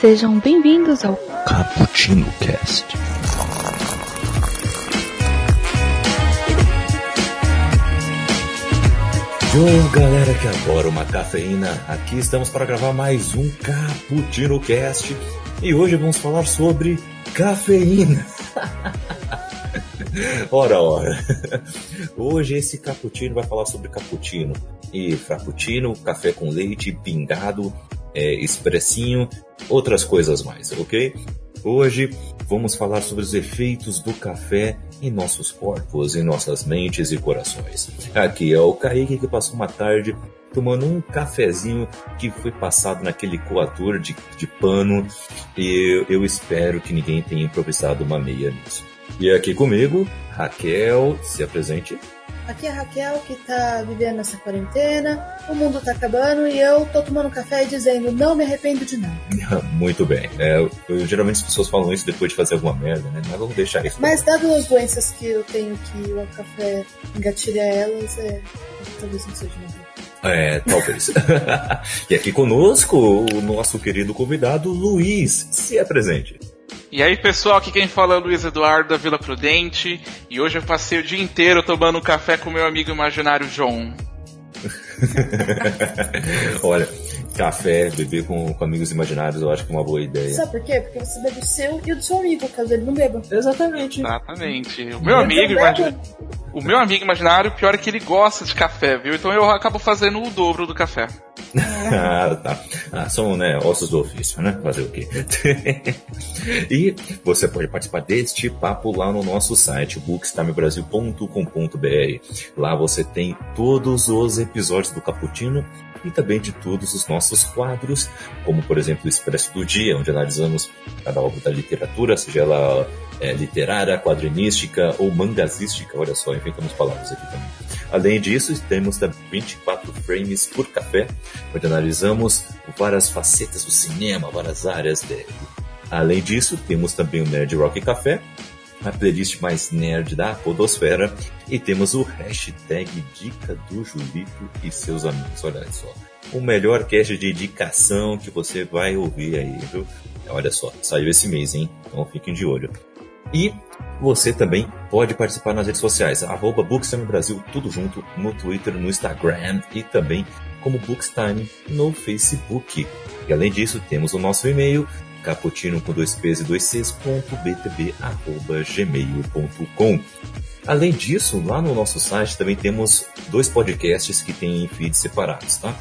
Sejam bem-vindos ao Cappuccino Cast. Yo, galera que adora uma cafeína, aqui estamos para gravar mais um Cappuccino Cast e hoje vamos falar sobre cafeína. ora, ora. Hoje esse cappuccino vai falar sobre cappuccino e frappuccino, café com leite, pingado, é, expressinho, outras coisas mais, ok? Hoje vamos falar sobre os efeitos do café em nossos corpos, em nossas mentes e corações. Aqui é o Kaique que passou uma tarde tomando um cafezinho que foi passado naquele coador de, de pano e eu, eu espero que ninguém tenha improvisado uma meia nisso. E aqui comigo, Raquel, se apresente. Aqui é a Raquel que tá vivendo essa quarentena, o mundo tá acabando e eu tô tomando café e dizendo não me arrependo de nada. Muito bem. É, eu, geralmente as pessoas falam isso depois de fazer alguma merda, né? Mas vamos deixar isso. Mas dado as doenças que eu tenho que o café engatilha elas, é, talvez não seja uma É, talvez. e aqui conosco o nosso querido convidado Luiz. Se apresente. E aí pessoal, aqui quem fala é o Luiz Eduardo da Vila Prudente e hoje eu passei o dia inteiro tomando café com meu amigo imaginário João. Olha, café, beber com, com, amigos imaginários, eu acho que é uma boa ideia. Sabe por quê? Porque você bebe o seu e o do seu amigo, caso ele não beba. Exatamente. Exatamente. O meu amigo imaginário. O meu amigo imaginário, pior é que ele gosta de café, viu? Então eu acabo fazendo o dobro do café. ah, tá. Ah, são, né, ossos do ofício, né? Fazer o quê? e você pode participar deste papo lá no nosso site, bookstimebrasil.com.br. Lá você tem todos os episódios do Caputino e também de todos os nossos quadros, como por exemplo o Expresso do Dia, onde analisamos cada obra da literatura, seja ela é, literária, quadrinística ou mangazística, olha só, inventamos palavras aqui também. Além disso, temos também 24 frames por café, onde analisamos várias facetas do cinema, várias áreas dele. Além disso, temos também o Nerd Rock Café, a playlist mais nerd da podosfera e temos o hashtag Dica do Julito e seus amigos. Olha só, o melhor cast de indicação que você vai ouvir aí, viu? Olha só, saiu esse mês, hein? Então fiquem de olho. E você também pode participar nas redes sociais, arroba Bookstime Brasil, tudo junto, no Twitter, no Instagram e também como Bookstime no Facebook. E além disso, temos o nosso e-mail, caputino com dois p's e dois c's, ponto btb, arroba, gmail.com. Além disso, lá no nosso site também temos dois podcasts que têm feeds separados, tá?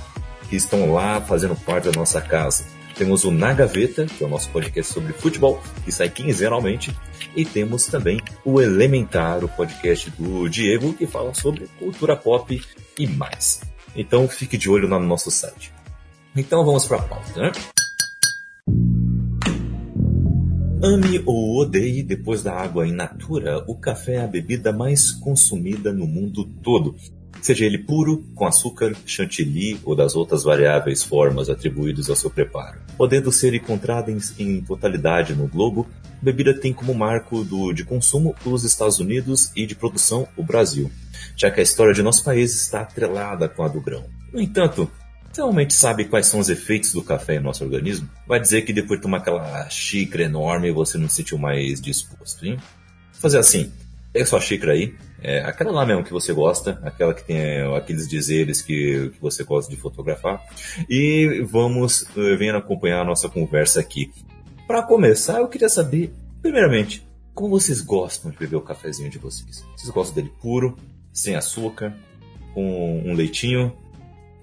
Que estão lá fazendo parte da nossa casa. Temos o Na Gaveta, que é o nosso podcast sobre futebol, que sai quinzenalmente. E temos também o Elementar, o podcast do Diego, que fala sobre cultura pop e mais. Então fique de olho lá no nosso site. Então vamos para a pauta, né? Ame ou odeie, depois da água in natura, o café é a bebida mais consumida no mundo todo. Seja ele puro, com açúcar, chantilly ou das outras variáveis formas atribuídas ao seu preparo. Podendo ser encontrada em, em totalidade no globo, a bebida tem como marco do, de consumo os Estados Unidos e de produção o Brasil, já que a história de nosso país está atrelada com a do grão. No entanto, realmente sabe quais são os efeitos do café em nosso organismo? Vai dizer que depois de tomar aquela xícara enorme você não se sentiu mais disposto, hein? Vou fazer assim, pega sua xícara aí, é, aquela lá mesmo que você gosta, aquela que tem é, aqueles dizeres que, que você gosta de fotografar, e vamos, uh, venha acompanhar a nossa conversa aqui. Para começar, eu queria saber, primeiramente, como vocês gostam de beber o cafezinho de vocês? Vocês gostam dele puro, sem açúcar, com um leitinho,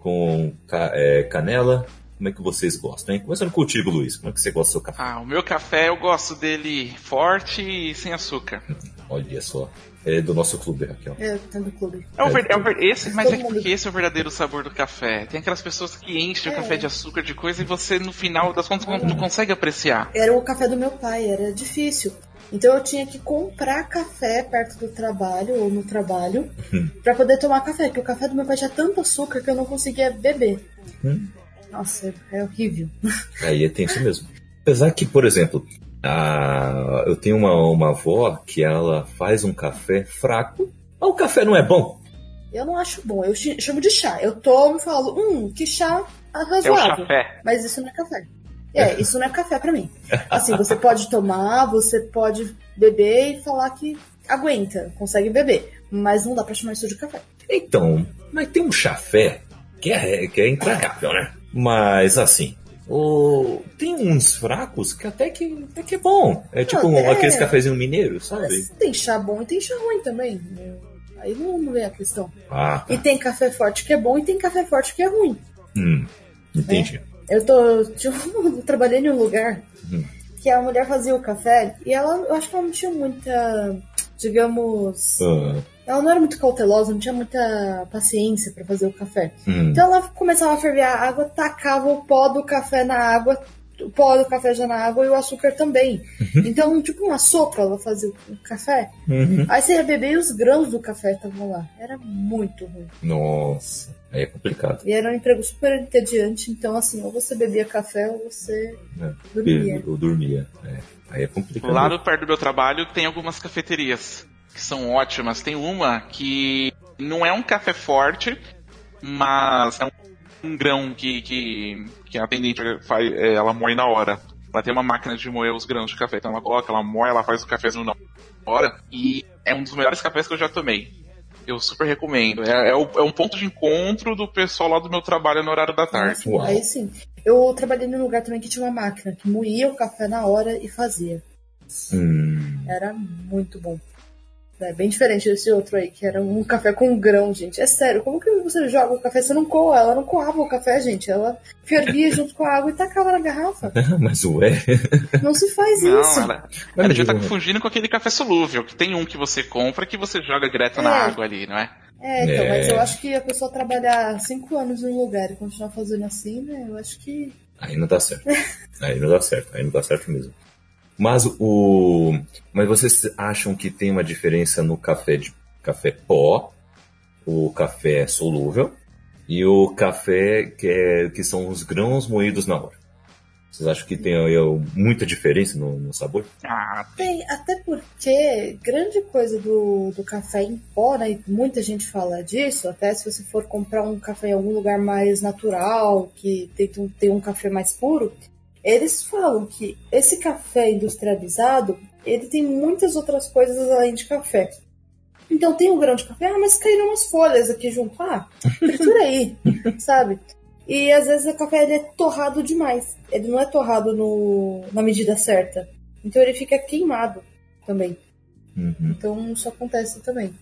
com é, canela. Como é que vocês gostam, hein? Começando contigo, Luiz. Como é que você gosta do seu café? Ah, o meu café eu gosto dele forte e sem açúcar. Olha só. É do nosso clube, Raquel. É, tá do clube. É, o ver, é o esse, mas é porque esse é o verdadeiro sabor do café. Tem aquelas pessoas que enchem é. o café de açúcar de coisa e você, no final das contas, não consegue apreciar. Era o café do meu pai, era difícil. Então eu tinha que comprar café perto do trabalho ou no trabalho hum. para poder tomar café, porque o café do meu pai tinha tanto açúcar que eu não conseguia beber. Hum. Nossa, é horrível. Aí é tenso mesmo. Apesar que, por exemplo, a... eu tenho uma, uma avó que ela faz um café fraco, mas o café não é bom. Eu não acho bom, eu chamo de chá. Eu tomo e falo, hum, que chá razoável. É o chafé. Mas isso não é café. É, isso não é café para mim. Assim, você pode tomar, você pode beber e falar que aguenta, consegue beber, mas não dá para chamar isso de café. Então, mas tem um chafé que é, que é intragável, né? Mas assim, o... tem uns fracos que até que, até que é bom. É tipo não, é... aqueles cafezinhos mineiros, sabe? tem chá bom e tem chá ruim também. Aí não, não vem a questão. Ah, tá. E tem café forte que é bom e tem café forte que é ruim. Hum, entendi. É. Eu tô. Eu trabalhei em um lugar hum. que a mulher fazia o café e ela, eu acho que ela não tinha muita, digamos. Uh. Ela não era muito cautelosa, não tinha muita paciência para fazer o café. Hum. Então ela começava a ferver a água, tacava o pó do café na água, o pó do café já na água e o açúcar também. Uhum. Então, tipo uma sopa, ela fazia o café. Uhum. Aí você ia beber e os grãos do café estavam lá. Era muito ruim. Nossa, aí é complicado. E era um emprego super entediante, então assim, ou você bebia café ou você é. dormia. Eu dormia, é. Aí é complicado. Lá no perto do meu trabalho tem algumas cafeterias que são ótimas. Tem uma que não é um café forte, mas é um grão que, que, que a atendente faz, é, ela moe na hora. Ela tem uma máquina de moer os grãos de café. Então ela coloca, ela moe, ela faz o cafezinho na hora. E é um dos melhores cafés que eu já tomei. Eu super recomendo. É, é, o, é um ponto de encontro do pessoal lá do meu trabalho no horário da tarde. Aí sim. Eu trabalhei num lugar também que tinha uma máquina que moía o café na hora e fazia. Hum. Era muito bom. É bem diferente desse outro aí, que era um café com grão, gente. É sério, como que você joga o café? Você não coa, ela não coava o café, gente. Ela fervia junto com a água e tacava na garrafa. Mas ué. Não se faz não, isso. Ela, ela já estar tá confundindo com aquele café solúvel, que tem um que você compra que você joga direto é. na água ali, não é? É, então, é. mas eu acho que a pessoa trabalhar cinco anos em um lugar e continuar fazendo assim, né? Eu acho que. Aí não dá certo. aí não dá certo, aí não dá certo mesmo. Mas o. Mas vocês acham que tem uma diferença no café de café pó, o café solúvel e o café que, é, que são os grãos moídos na hora? Vocês acham que tem muita diferença no, no, sabor? Ah, tem, até porque grande coisa do, do café em pó, né? Muita gente fala disso, até se você for comprar um café em algum lugar mais natural, que tem, tem um café mais puro, eles falam que esse café industrializado, ele tem muitas outras coisas além de café. Então tem um grão de café, ah, mas caíram umas folhas aqui junto. Ah, tritura aí, sabe? E às vezes o café ele é torrado demais. Ele não é torrado no, na medida certa. Então ele fica queimado também. Uhum. Então isso acontece também.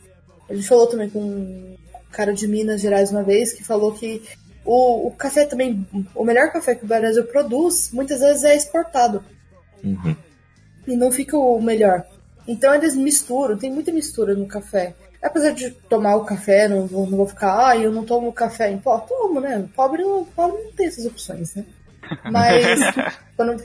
Gente falou também com um cara de Minas Gerais uma vez que falou que o, o café também, o melhor café que o Brasil produz, muitas vezes é exportado. Uhum. E não fica o melhor. Então eles misturam, tem muita mistura no café. Apesar de tomar o café, não, não vou ficar, ah, eu não tomo café em pó. Tomo, né? Pobre não, pobre não tem essas opções, né? Mas. quando...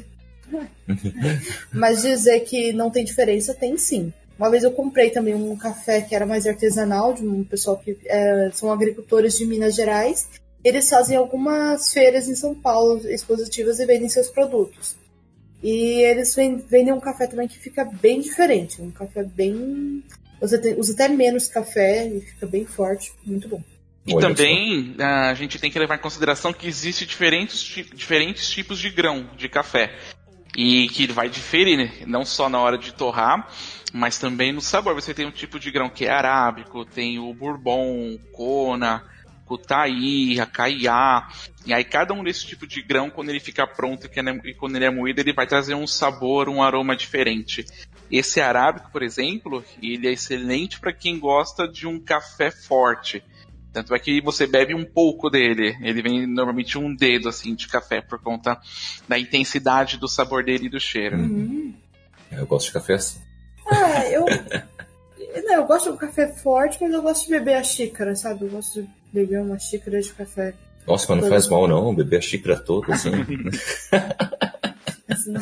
Mas dizer que não tem diferença, tem sim. Uma vez eu comprei também um café que era mais artesanal, de um pessoal que é, são agricultores de Minas Gerais. Eles fazem algumas feiras em São Paulo, expositivas, e vendem seus produtos. E eles vendem um café também que fica bem diferente. Um café bem. Você tem, usa até menos café e fica bem forte. Muito bom. E Olha também só. a gente tem que levar em consideração que existem diferentes, diferentes tipos de grão de café. E que vai diferir, né? não só na hora de torrar, mas também no sabor. Você tem um tipo de grão que é arábico, tem o bourbon, o kona, cutaí, acaiá. E aí cada um desse tipo de grão, quando ele fica pronto e quando ele é moído, ele vai trazer um sabor, um aroma diferente. Esse arábico, por exemplo, ele é excelente para quem gosta de um café forte. Tanto é que você bebe um pouco dele. Ele vem normalmente um dedo assim de café por conta da intensidade do sabor dele e do cheiro. Uhum. Eu gosto de café assim. Ah, eu. Não, eu gosto de um café forte, mas eu gosto de beber a xícara, sabe? Eu gosto de beber uma xícara de café. Nossa, mas não faz mal não, beber a xícara toda, assim. assim.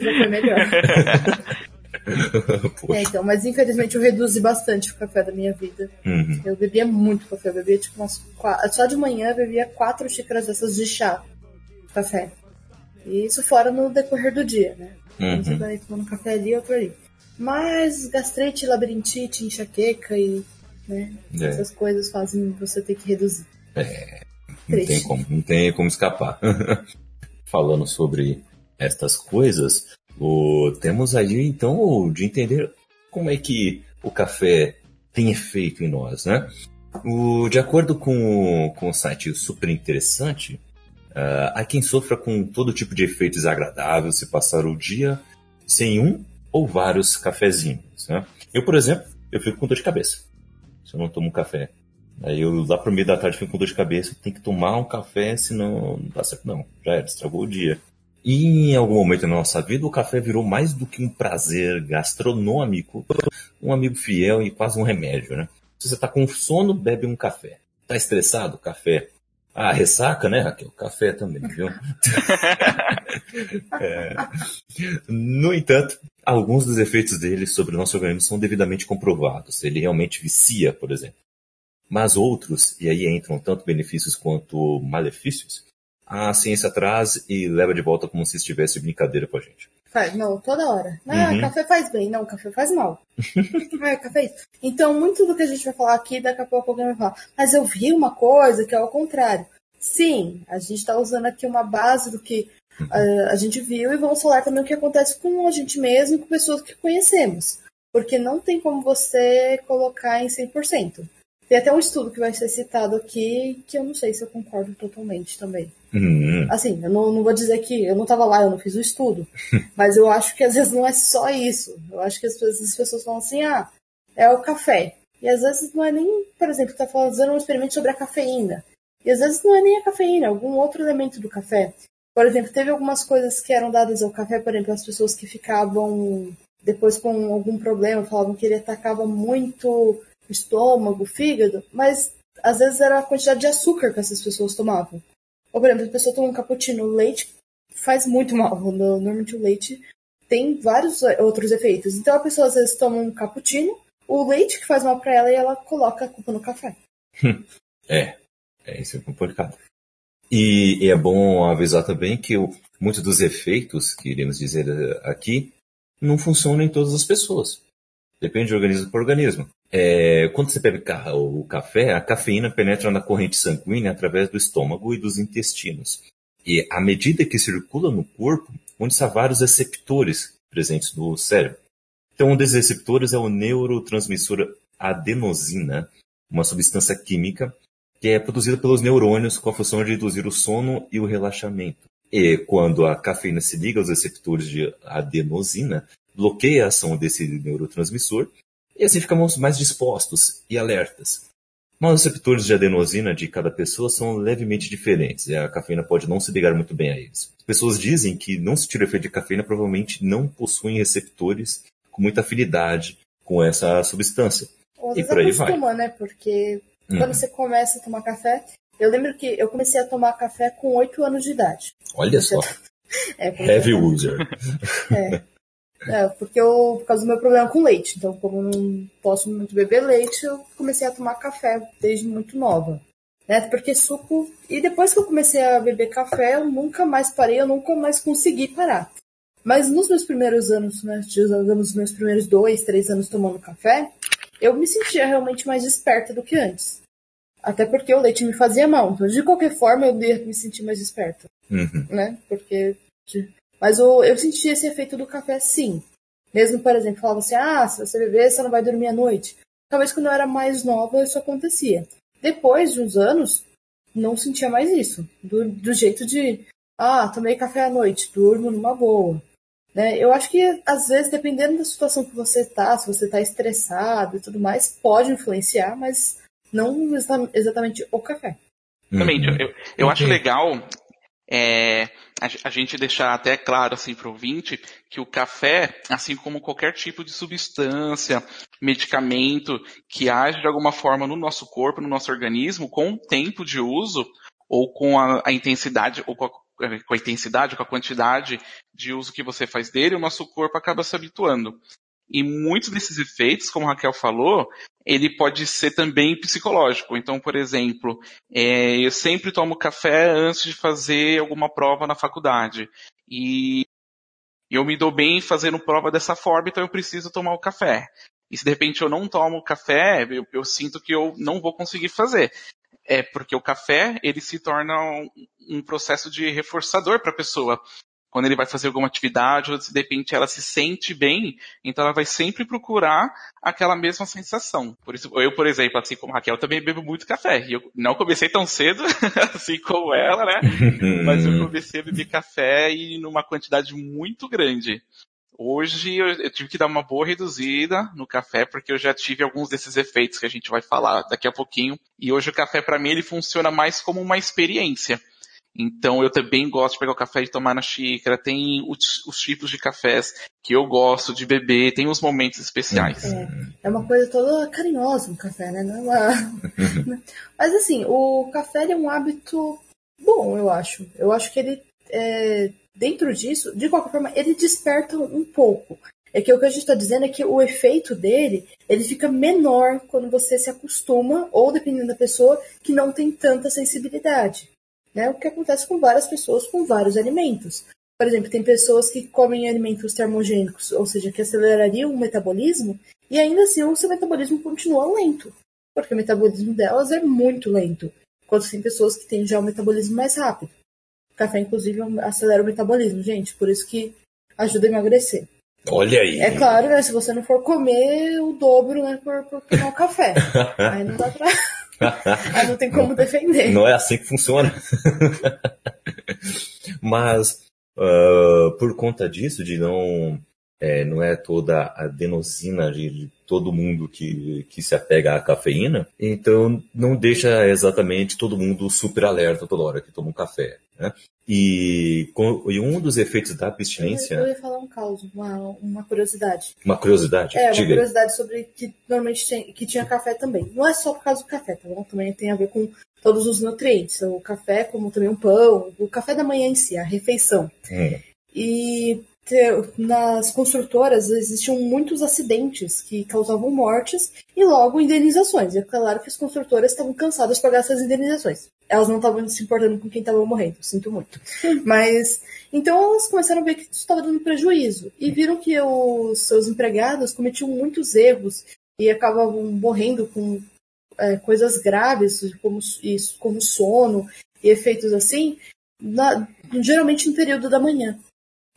Já foi melhor. é, então, mas infelizmente eu reduzi bastante o café da minha vida. Uhum. Eu bebia muito café, eu bebia tipo umas quatro, só de manhã eu bebia quatro xícaras dessas de chá, café. E isso fora no decorrer do dia, né? Uhum. Então, você vai tomando café ali, outro ali. Mas gastrite, labirintite, enxaqueca e né? É. Essas coisas fazem você ter que reduzir. É, não tem como, não tem como escapar. falando sobre estas coisas, o, temos aí então de entender como é que o café tem efeito em nós, né? O, de acordo com, com o site super interessante, uh, há quem sofra com todo tipo de efeito desagradável se passar o dia sem um ou vários cafezinhos. Né? Eu, por exemplo, eu fico com dor de cabeça se eu não tomo café. Aí eu lá pro meio da tarde fico com dor de cabeça, tem que tomar um café, senão não dá certo não. Já era, estragou o dia. E em algum momento da nossa vida, o café virou mais do que um prazer gastronômico, um amigo fiel e quase um remédio, né? Se você está com sono, bebe um café. Está estressado? Café. Ah, ressaca, né, Raquel? Café também, viu? é. No entanto, alguns dos efeitos dele sobre o nosso organismo são devidamente comprovados. Ele realmente vicia, por exemplo. Mas outros, e aí entram tanto benefícios quanto malefícios, a ciência traz e leva de volta como se estivesse brincadeira com a gente. Faz, não, toda hora. Ah, uhum. café faz bem. Não, café faz mal. ah, café é isso. Então, muito do que a gente vai falar aqui, daqui a pouco alguém vai falar. Mas eu vi uma coisa que é o contrário. Sim, a gente está usando aqui uma base do que uh, a gente viu e vamos falar também o que acontece com a gente mesmo e com pessoas que conhecemos. Porque não tem como você colocar em 100%. Tem até um estudo que vai ser citado aqui que eu não sei se eu concordo totalmente também. Uhum. Assim, eu não, não, vou dizer que eu não estava lá, eu não fiz o estudo. mas eu acho que às vezes não é só isso. Eu acho que as pessoas, as pessoas falam assim, ah, é o café. E às vezes não é nem, por exemplo, está fazendo um experimento sobre a cafeína. E às vezes não é nem a cafeína, é algum outro elemento do café. Por exemplo, teve algumas coisas que eram dadas ao café, por exemplo, as pessoas que ficavam depois com algum problema, falavam que ele atacava muito o estômago, o fígado, mas às vezes era a quantidade de açúcar que essas pessoas tomavam. Ou, por exemplo, a pessoa toma um cappuccino, leite faz muito mal. Normalmente o leite tem vários outros efeitos. Então a pessoa às vezes toma um cappuccino, o leite que faz mal para ela e ela coloca a culpa no café. é, é isso é complicado. E, é bom avisar também que muitos dos efeitos que iremos dizer eh, aqui não funcionam em todas as pessoas. Depende de organismo para organismo. É, quando você bebe o café, a cafeína penetra na corrente sanguínea através do estômago e dos intestinos. E à medida que circula no corpo, onde há vários receptores presentes no cérebro. Então, um desses receptores é o neurotransmissor adenosina, uma substância química que é produzida pelos neurônios com a função de induzir o sono e o relaxamento. E quando a cafeína se liga aos receptores de adenosina, bloqueia a ação desse neurotransmissor e assim ficamos mais dispostos e alertas. Mas os receptores de adenosina de cada pessoa são levemente diferentes e a cafeína pode não se ligar muito bem a eles. As pessoas dizem que não se tira efeito de cafeína provavelmente não possuem receptores com muita afinidade com essa substância. Ou e por aí vai. né? Porque hum. quando você começa a tomar café, eu lembro que eu comecei a tomar café com 8 anos de idade. Olha só. É, Heavy user. É. É, porque eu, por causa do meu problema com leite. Então, como eu não posso muito beber leite, eu comecei a tomar café desde muito nova. Né? Porque suco. E depois que eu comecei a beber café, eu nunca mais parei, eu nunca mais consegui parar. Mas nos meus primeiros anos, né, digamos, meus primeiros dois, três anos tomando café, eu me sentia realmente mais esperta do que antes. Até porque o leite me fazia mal. Então, de qualquer forma, eu ia me sentir mais esperta. Uhum. Né? Porque mas eu, eu senti esse efeito do café sim. Mesmo, por exemplo, falava assim, ah, se você beber, você não vai dormir à noite. Talvez quando eu era mais nova isso acontecia. Depois de uns anos, não sentia mais isso. Do, do jeito de, ah, tomei café à noite, durmo numa boa. Né? Eu acho que, às vezes, dependendo da situação que você tá, se você tá estressado e tudo mais, pode influenciar, mas não exatamente o café. Também, uhum. eu, eu acho legal é, a, a, gente deixar até claro assim para o ouvinte que o café, assim como qualquer tipo de substância, medicamento que age de alguma forma no nosso corpo, no nosso organismo, com o tempo de uso ou com a, a intensidade ou com a, com a intensidade, com a quantidade de uso que você faz dele, o nosso corpo acaba se habituando. E muitos desses efeitos, como a Raquel falou, ele pode ser também psicológico. Então, por exemplo, é, eu sempre tomo café antes de fazer alguma prova na faculdade. E eu me dou bem fazendo prova dessa forma, então eu preciso tomar o café. E se de repente eu não tomo café, eu, eu sinto que eu não vou conseguir fazer. é porque o café ele se torna um, um processo de reforçador para a pessoa quando ele vai fazer alguma atividade, ou se de repente ela se sente bem, então ela vai sempre procurar aquela mesma sensação. Por isso, eu, por exemplo, assim como Raquel, também bebo muito café. E eu não comecei tão cedo, assim como ela, né? Mas eu comecei a beber café e numa quantidade muito grande. Hoje eu, eu, tive que dar uma boa reduzida no café porque eu já tive alguns desses efeitos que a gente vai falar daqui a pouquinho. E hoje o café para mim ele funciona mais como uma experiência. Então eu também gosto de pegar o café e tomar na xícara. Tem os, os, tipos de cafés que eu gosto de beber, tem os momentos especiais. É, é uma coisa toda carinhosa o café, né? Não é uma... Mas assim, o café é um hábito bom, eu acho. Eu acho que ele, é, dentro disso, de qualquer forma, ele desperta um pouco. É que o que a gente está dizendo é que o efeito dele ele fica menor quando você se acostuma, ou dependendo da pessoa, que não tem tanta sensibilidade. Né? O que acontece com várias pessoas com vários alimentos. Por exemplo, tem pessoas que comem alimentos termogênicos, ou seja, que acelerariam o metabolismo, e ainda assim o seu metabolismo continua lento, porque o metabolismo delas é muito lento. Enquanto tem pessoas que têm já o metabolismo mais rápido. O café, inclusive, acelera o metabolismo, gente, por isso que ajuda a emagrecer. Olha aí. É claro, né? Se você não for comer o dobro, né, por, por tomar o café. aí não dá pra. Não tem como defender. Não é assim que funciona. Mas uh, por conta disso, de não é, não é toda a adenosina de todo mundo que, que se apega à cafeína, então não deixa exatamente todo mundo super alerta toda hora que toma um café. Né? E, com, e um dos efeitos da abstinência. Eu, ia falar um caso, uma, uma curiosidade. Uma curiosidade? É, uma curiosidade sobre que normalmente tem, que tinha café também. Não é só por causa do café, tá bom? Também tem a ver com todos os nutrientes. O café, como também um pão, o café da manhã em si, a refeição. Hum. E nas construtoras existiam muitos acidentes que causavam mortes e logo indenizações. E é claro que as construtoras estavam cansadas de pagar essas indenizações. Elas não estavam se importando com quem estava morrendo, sinto muito. Mas então elas começaram a ver que isso estava dando prejuízo e viram que os seus empregados cometiam muitos erros e acabavam morrendo com é, coisas graves, como, isso, como sono e efeitos assim, na, geralmente no período da manhã.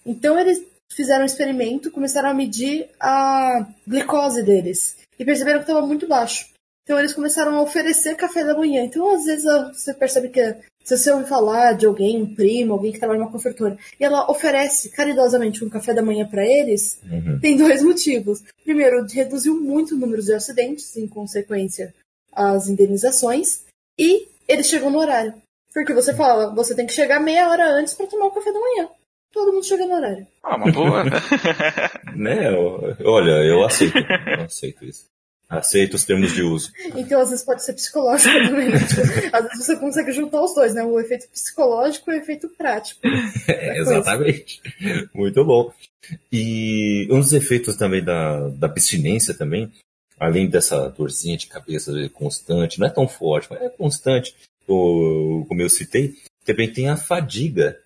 Então eles fizeram um experimento, começaram a medir a glicose deles e perceberam que estava muito baixo. Então eles começaram a oferecer café da manhã. Então às vezes você percebe que se você ouvir falar de alguém, um primo, alguém que trabalha numa consultora, e ela oferece caridosamente um café da manhã para eles, uhum. tem dois motivos. Primeiro, reduziu muito o número de acidentes, em consequência, as indenizações, e eles chegam no horário. Porque você fala, você tem que chegar meia hora antes para tomar o café da manhã todo mundo chega no horário. Ah, uma boa. né? Olha, eu aceito. Eu aceito isso. Aceito os termos de uso. Então, às vezes pode ser psicológico também. Né? Tipo, às vezes você consegue juntar os dois, né? O efeito psicológico e o efeito prático. É, exatamente. Muito bom. E um dos efeitos também da, da abstinência também, além dessa dorzinha de cabeça constante, não é tão forte, mas é constante, como eu citei, também tem a fadiga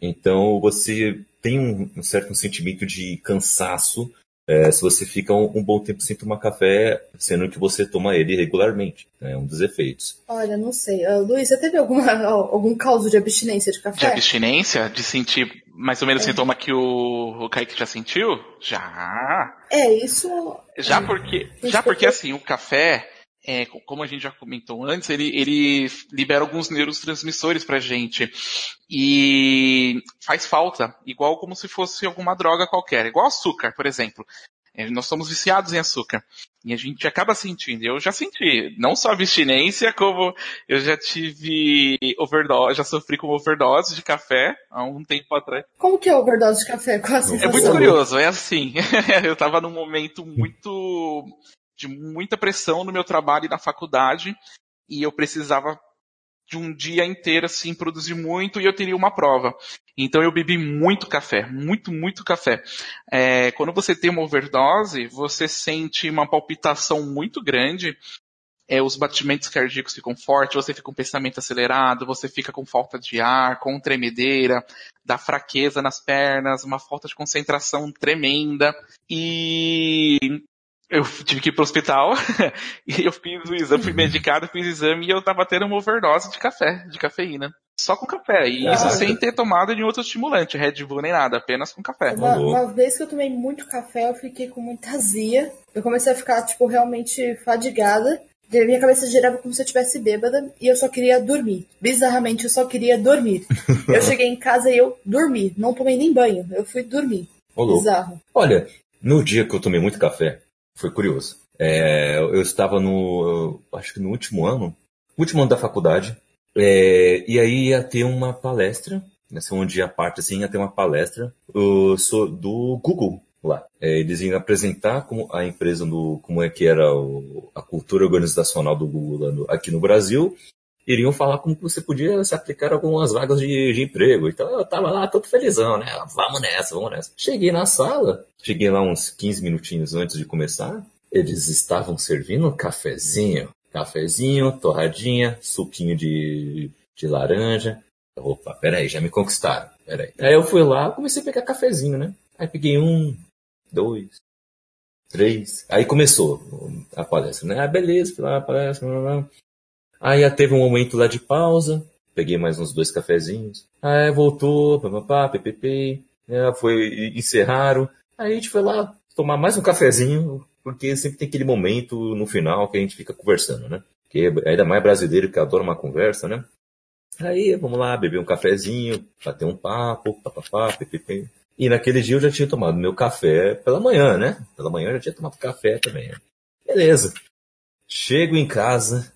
então você tem um, um certo sentimento de cansaço é, se você fica um, um, bom tempo sem tomar café, sendo que você toma ele regularmente. Né, é um dos efeitos. Olha, não sei. Uh, Luiz, você teve alguma, algum caso de abstinência de café? De abstinência? De sentir mais ou menos o é. sintoma que o, o Kaique já sentiu? Já. É, isso. Já porque, já porque assim, o café, é, como a gente já comentou antes, ele, ele libera alguns neurotransmissores pra gente. E faz falta, igual como se fosse alguma droga qualquer, igual açúcar, por exemplo. É, nós somos viciados em açúcar. E a gente acaba sentindo. Eu já senti, não só abstinência, como eu já tive overdose, já sofri com overdose de café há um tempo atrás. Como que é overdose de café? Qual a É muito curioso, é assim. eu tava num momento muito de muita pressão no meu trabalho e na faculdade, e eu precisava de um dia inteiro assim produzir muito e eu teria uma prova. Então eu bebi muito café, muito, muito café. É, quando você tem uma overdose, você sente uma palpitação muito grande, é, os batimentos cardíacos ficam fortes, você fica com pensamento acelerado, você fica com falta de ar, com tremedeira, dá fraqueza nas pernas, uma falta de concentração tremenda. E eu tive que ir pro hospital e eu fiz o exame, fui medicado, fiz o exame e eu tava tendo uma overdose de café, de cafeína. Só com café. E isso sem ter tomado nenhum outro estimulante, Red Bull nem nada, apenas com café. Uma, uma, vez que eu tomei muito café, eu fiquei com muita azia. Eu comecei a ficar, tipo, realmente fadigada. Minha cabeça girava como se eu estivesse bêbada e eu só queria dormir. Bizarramente, eu só queria dormir. eu cheguei em casa e eu dormi. Não tomei nem banho. Eu fui dormir. Olô. Bizarro. Olha, no dia que eu tomei muito café, foi curioso. É, eu estava no, acho que no último ano, último ano da faculdade, é, e aí ia ter uma palestra, nessa um dia parte assim, ia ter uma palestra do Google lá. É, eles iam apresentar como a empresa do, como é que era o, a cultura organizacional do Google no, aqui no Brasil, iriam falar como você podia se aplicar a algumas vagas de, de, emprego. Então eu tava lá todo felizão, né? Vamos nessa, vamos nessa. Cheguei na sala, cheguei lá uns 15 minutinhos antes de começar, eles estavam servindo um cafezinho. Cafezinho, torradinha, suquinho de, de laranja. Opa, peraí, já me conquistaram. Peraí. Aí eu fui lá, comecei a pegar cafezinho, né? Aí peguei um, dois, três. Aí começou a palestra, né? Ah, beleza, fui lá, palestra, blá, blá. Aí teve um momento lá de pausa, peguei mais uns dois cafezinhos. Aí voltou, papapá, ppp, né, foi, encerraram. Aí a gente foi lá tomar mais um cafezinho, porque sempre tem aquele momento no final que a gente fica conversando, né? Que é ainda mais brasileiro que adora uma conversa, né? Aí, vamos lá, beber um cafezinho, bater um papo, papapá, ppp. E naquele dia eu já tinha tomado meu café pela manhã, né? Pela manhã eu já tinha tomado café também. Beleza. Chego em casa,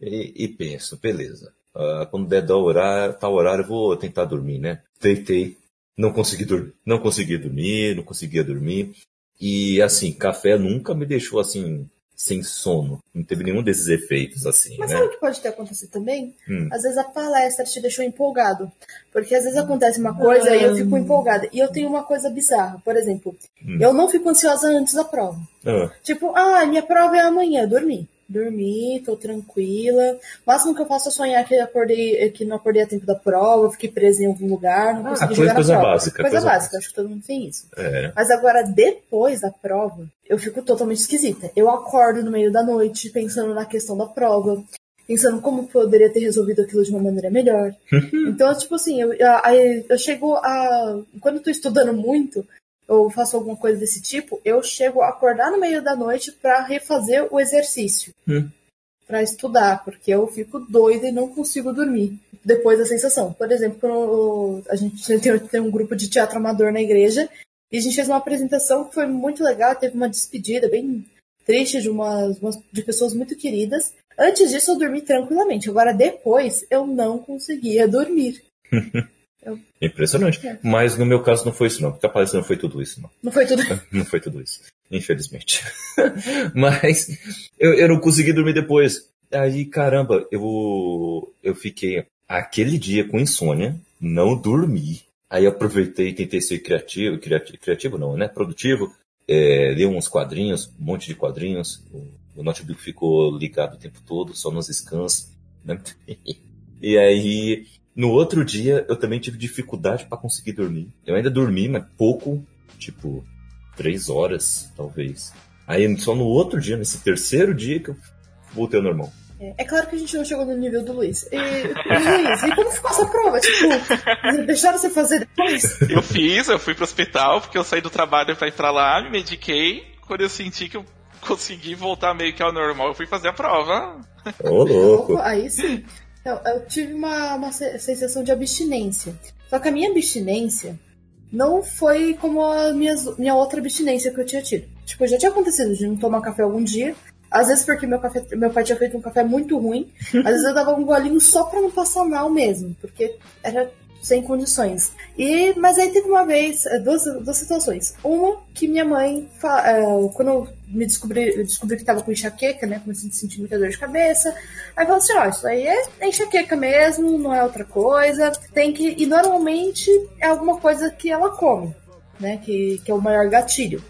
e, e penso, beleza, uh, quando der o horário, tal horário, eu vou tentar dormir, né? Deitei, não consegui dormir, não consegui dormir, não conseguia dormir. E assim, café nunca me deixou assim sem sono. Não teve nenhum desses efeitos, assim. Mas né? sabe o que pode ter acontecido também? Hum. Às vezes a palestra te deixou empolgado. Porque às vezes acontece uma coisa e eu fico hum. empolgada. E eu tenho uma coisa bizarra. Por exemplo, hum. eu não fico ansiosa antes da prova. Ah. Tipo, ah, minha prova é amanhã, dormir dormi, tô tranquila. O máximo que eu faço é sonhar que, acordei, que não acordei a tempo da prova, fiquei presa em algum lugar, não ah, consegui jogar coisa prova. Básica, coisa, coisa básica, acho que todo mundo tem isso. É. Mas agora, depois da prova, eu fico totalmente esquisita. Eu acordo no meio da noite pensando na questão da prova, pensando como poderia ter resolvido aquilo de uma maneira melhor. então, tipo assim, eu, eu, eu chego a. Quando eu tô estudando muito, ou faço alguma coisa desse tipo, eu chego a acordar no meio da noite para refazer o exercício. Hum. Para estudar, porque eu fico doida e não consigo dormir depois da sensação. Por exemplo, quando a gente tem, tem um grupo de teatro amador na igreja e a gente fez uma apresentação que foi muito legal, teve uma despedida bem triste de, umas de pessoas muito queridas. Antes disso, eu dormi tranquilamente. Agora, depois, eu não conseguia dormir. Eu... Impressionante. É. Mas no meu caso não foi isso, não. Porque a palestra não foi tudo isso, não. Não foi tudo Não foi tudo isso. Infelizmente. Mas eu, eu não consegui dormir depois. Aí, caramba, eu, eu fiquei aquele dia com insônia, não dormi. Aí aproveitei e tentei ser criativo, criativo, criativo não, né? Produtivo. É, li uns quadrinhos, um monte de quadrinhos. O, o notebook ficou ligado o tempo todo, só nos scans. Né? e aí no outro dia, eu também tive dificuldade para conseguir dormir. Eu ainda dormi, mas pouco, tipo, três horas, talvez. Aí só no outro dia, nesse terceiro dia, que eu voltei ao normal. É, é claro que a gente não chegou no nível do Luiz. E, Luiz, e como ficou essa prova? Tipo, deixaram você fazer depois? Eu fiz, eu fui pro hospital, porque eu saí do trabalho pra ir pra lá, me mediquei. Quando eu senti que eu consegui voltar meio que ao normal, eu fui fazer a prova. Ô, louco. Aí sim. Eu, eu tive uma, uma sensação de abstinência. Só que a minha abstinência não foi como a minha, minha outra abstinência que eu tinha tido. Tipo, já tinha acontecido de não tomar café algum dia. Às vezes porque meu, café, meu pai tinha feito um café muito ruim. Às vezes eu dava um golinho só pra não passar mal mesmo. Porque era sem condições. E, mas aí teve uma vez, é, duas, duas situações. Uma que minha mãe, é, quando eu me descobri, descobri que estava com enxaqueca, né? Comecei a sentir muita dor de cabeça. Aí falou assim: ó, isso aí é enxaqueca mesmo, não é outra coisa. Tem que. E normalmente é alguma coisa que ela come, né? Que, que é o maior gatilho.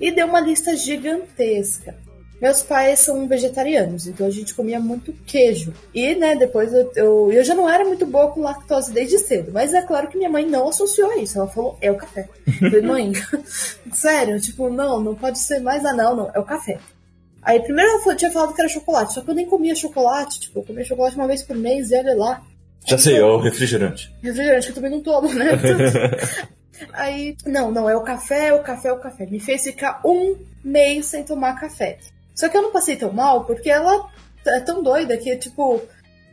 E deu uma lista gigantesca. Meus pais são vegetarianos, então a gente comia muito queijo. E, né, depois eu, eu, eu já não era muito boa com lactose desde cedo. Mas é claro que minha mãe não associou a isso. Ela falou, é o café. Eu falei, mãe, sério, tipo, não, não pode ser mais anal, não, é o café. Aí primeiro ela tinha falado que era chocolate, só que eu nem comia chocolate, tipo, eu comia chocolate uma vez por mês e olha lá. Já sei, é o refrigerante. Refrigerante que eu também não tomo, né? Aí, não, não, é o café, é o café, é o café. Me fez ficar um mês sem tomar café. Só que eu não passei tão mal porque ela é tão doida que, tipo,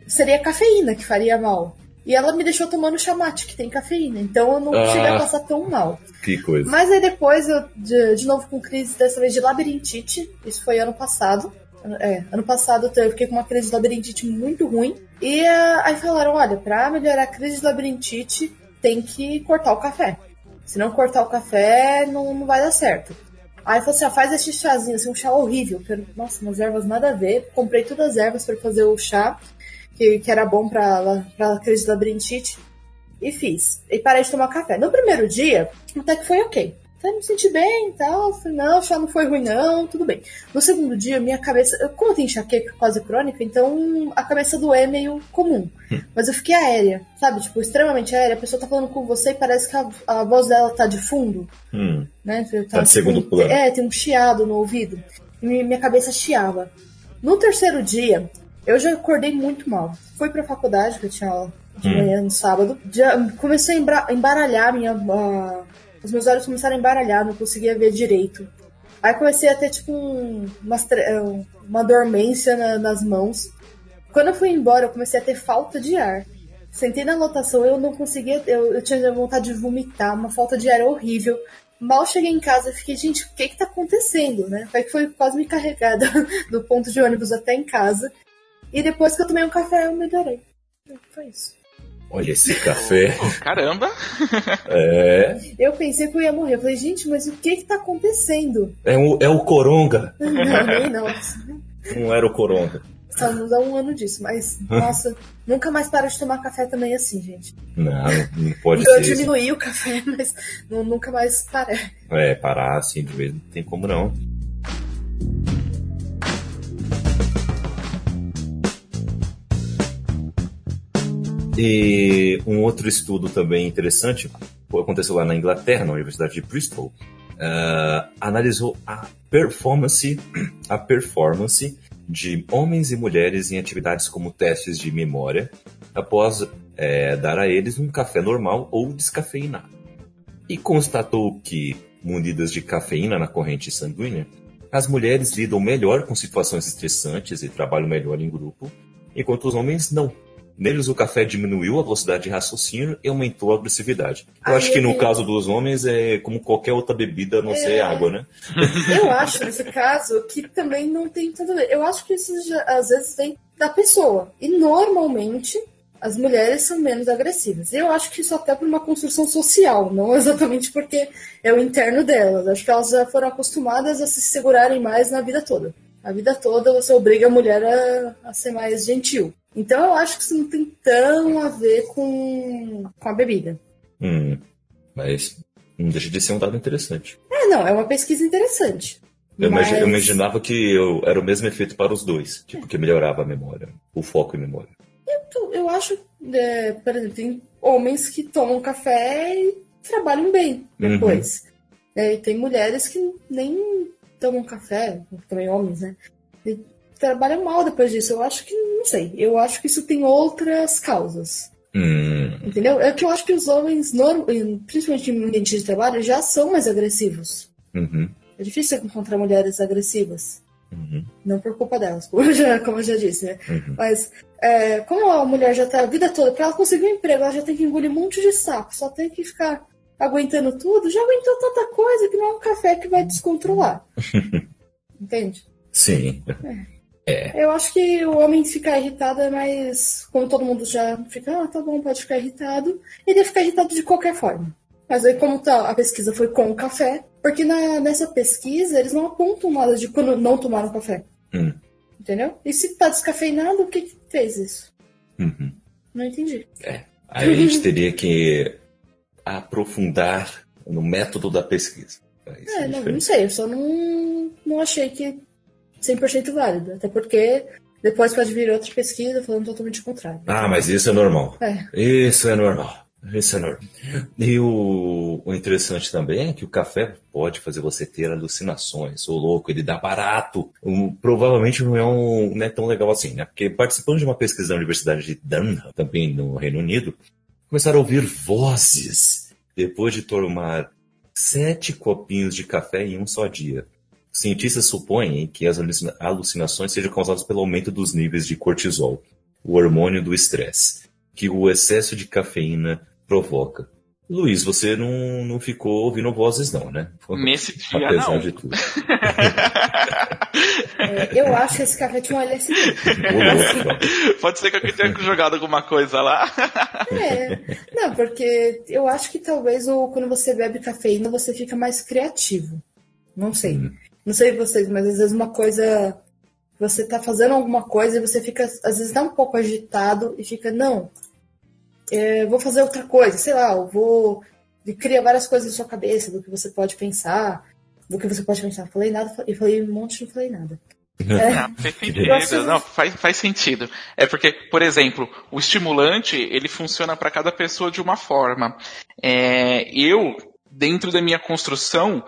seria cafeína que faria mal. E ela me deixou tomando chamate, que tem cafeína. Então eu não ah, cheguei a passar tão mal. Que coisa. Mas aí depois, eu, de, de novo com crise, dessa vez de labirintite. Isso foi ano passado. É, ano passado eu fiquei com uma crise de labirintite muito ruim. E uh, aí falaram: olha, pra melhorar a crise de labirintite, tem que cortar o café. Se não cortar o café, não, não vai dar certo. Aí falou assim: ah, faz esse chazinho, assim, um chá horrível. Eu, nossa, umas ervas nada a ver. Comprei todas as ervas para fazer o chá, que, que era bom pra, pra crise de labirintite. E fiz. E parei de tomar café. No primeiro dia, até que foi ok. Então, me senti bem e tal. Falei, não, chá não foi ruim, não, tudo bem. No segundo dia, minha cabeça. Como eu tenho enxaqueca quase crônica, então a cabeça do é meio comum. Hum. Mas eu fiquei aérea, sabe? Tipo, extremamente aérea. A pessoa tá falando com você e parece que a, a voz dela tá de fundo. Hum. Né? Tá, tá de segundo plano. É, tem um chiado no ouvido. E minha cabeça chiava. No terceiro dia, eu já acordei muito mal. Fui pra faculdade, que eu tinha aula de hum. manhã no sábado. Já comecei a embaralhar minha. Uh, os meus olhos começaram a embaralhar, não conseguia ver direito. Aí comecei a ter, tipo, um, uma, uma dormência na, nas mãos. Quando eu fui embora, eu comecei a ter falta de ar. Sentei na lotação, eu não conseguia, eu, eu tinha vontade de vomitar, uma falta de ar horrível. Mal cheguei em casa, e fiquei, gente, o que que tá acontecendo, né? Foi que foi quase me carregada do ponto de ônibus até em casa. E depois que eu tomei um café, eu melhorei. Foi isso. Olha esse café. Caramba! É. Eu pensei que eu ia morrer. Eu falei, gente, mas o que que tá acontecendo? É, um, é o Coronga. Não, nem não. Não era o Coronga. Estamos há um ano disso, mas, nossa, nunca mais paro de tomar café também assim, gente. Não, não pode eu ser. Eu diminuí isso. o café, mas não, nunca mais parei. É, parar assim de vez não tem como não. E um outro estudo também interessante aconteceu lá na Inglaterra, na Universidade de Bristol, uh, analisou a performance, a performance de homens e mulheres em atividades como testes de memória após é, dar a eles um café normal ou descafeinado. E constatou que, munidas de cafeína na corrente sanguínea, as mulheres lidam melhor com situações estressantes e trabalham melhor em grupo, enquanto os homens não. Neles, o café diminuiu a velocidade de raciocínio e aumentou a agressividade. Eu Aí, acho que no caso dos homens é como qualquer outra bebida, a não é... ser água, né? Eu acho, nesse caso, que também não tem ver. Eu acho que isso já, às vezes vem da pessoa. E normalmente as mulheres são menos agressivas. Eu acho que isso até por uma construção social, não exatamente porque é o interno delas. Acho que elas já foram acostumadas a se segurarem mais na vida toda. A vida toda você obriga a mulher a, a ser mais gentil. Então eu acho que isso não tem tão a ver com, com a bebida. Hum, mas não deixa de ser um dado interessante. É, não, é uma pesquisa interessante. Eu, mas... eu imaginava que eu, era o mesmo efeito para os dois, tipo, que melhorava a memória, o foco em memória. Eu, eu acho, é, por exemplo, tem homens que tomam café e trabalham bem depois. Uhum. É, e tem mulheres que nem tomam café, também homens, né? E trabalham mal depois disso. Eu acho que, não sei, eu acho que isso tem outras causas. Hum. Entendeu? É que eu acho que os homens, principalmente em ambiente de trabalho, já são mais agressivos. Uhum. É difícil encontrar mulheres agressivas. Uhum. Não por culpa delas, como eu já, como eu já disse, né? Uhum. Mas é, como a mulher já tá a vida toda, para ela conseguir um emprego, ela já tem que engolir um monte de saco, só tem que ficar aguentando tudo, já aguentou tanta coisa que não é um café que vai descontrolar. Entende? Sim. É. É. Eu acho que o homem ficar irritado é mais. Como todo mundo já fica, ah, tá bom, pode ficar irritado. Ele ia ficar irritado de qualquer forma. Mas aí, como tá, a pesquisa foi com o café, porque na, nessa pesquisa eles não apontam nada de quando não tomaram café. Hum. Entendeu? E se tá descafeinado, o que, que fez isso? Uhum. Não entendi. É. Aí a gente teria que aprofundar no método da pesquisa. É, não, não sei, eu só não, não achei que 100% válido. Até porque depois pode vir outra pesquisa falando totalmente o contrário. Ah, mas isso é normal. É. Isso é normal. Isso é normal. E o, o interessante também é que o café pode fazer você ter alucinações. O louco, ele dá barato. Um, provavelmente não é, um, não é tão legal assim, né? Porque participando de uma pesquisa da Universidade de Durham, também no Reino Unido, começaram a ouvir vozes depois de tomar sete copinhos de café em um só dia. Cientistas supõem que as alucinações sejam causadas pelo aumento dos níveis de cortisol, o hormônio do estresse, que o excesso de cafeína provoca. Luiz, você não, não ficou ouvindo vozes, não, né? Nesse dia, Apesar não. de tudo. É, eu acho que esse café tinha um LSD. Louco, Pode ser que eu tenha jogado alguma coisa lá. É. Não, porque eu acho que talvez o, quando você bebe cafeína você fica mais criativo. Não sei. Hum. Não sei vocês, mas às vezes uma coisa. Você tá fazendo alguma coisa e você fica, às vezes, tá um pouco agitado e fica, não, é, vou fazer outra coisa, sei lá, eu vou. E cria várias coisas na sua cabeça do que você pode pensar, do que você pode pensar. Falei nada, e falei um monte e não falei nada. Ah, sentido. Nossa. Não, faz, faz sentido. É porque, por exemplo, o estimulante, ele funciona para cada pessoa de uma forma. É, eu, dentro da minha construção,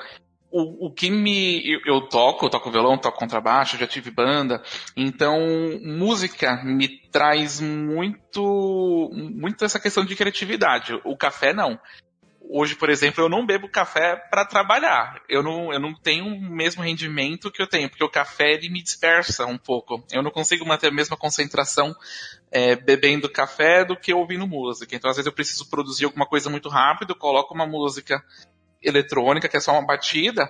o, o que me. Eu, eu toco, eu toco violão, toco contrabaixo, já tive banda. Então, música me traz muito, muito essa questão de criatividade. O café não. Hoje, por exemplo, eu não bebo café para trabalhar. Eu não, eu não tenho o mesmo rendimento que eu tenho, porque o café ele me dispersa um pouco. Eu não consigo manter a mesma concentração é, bebendo café do que ouvindo música. Então, às vezes, eu preciso produzir alguma coisa muito rápido, coloco uma música eletrônica, que é só uma batida,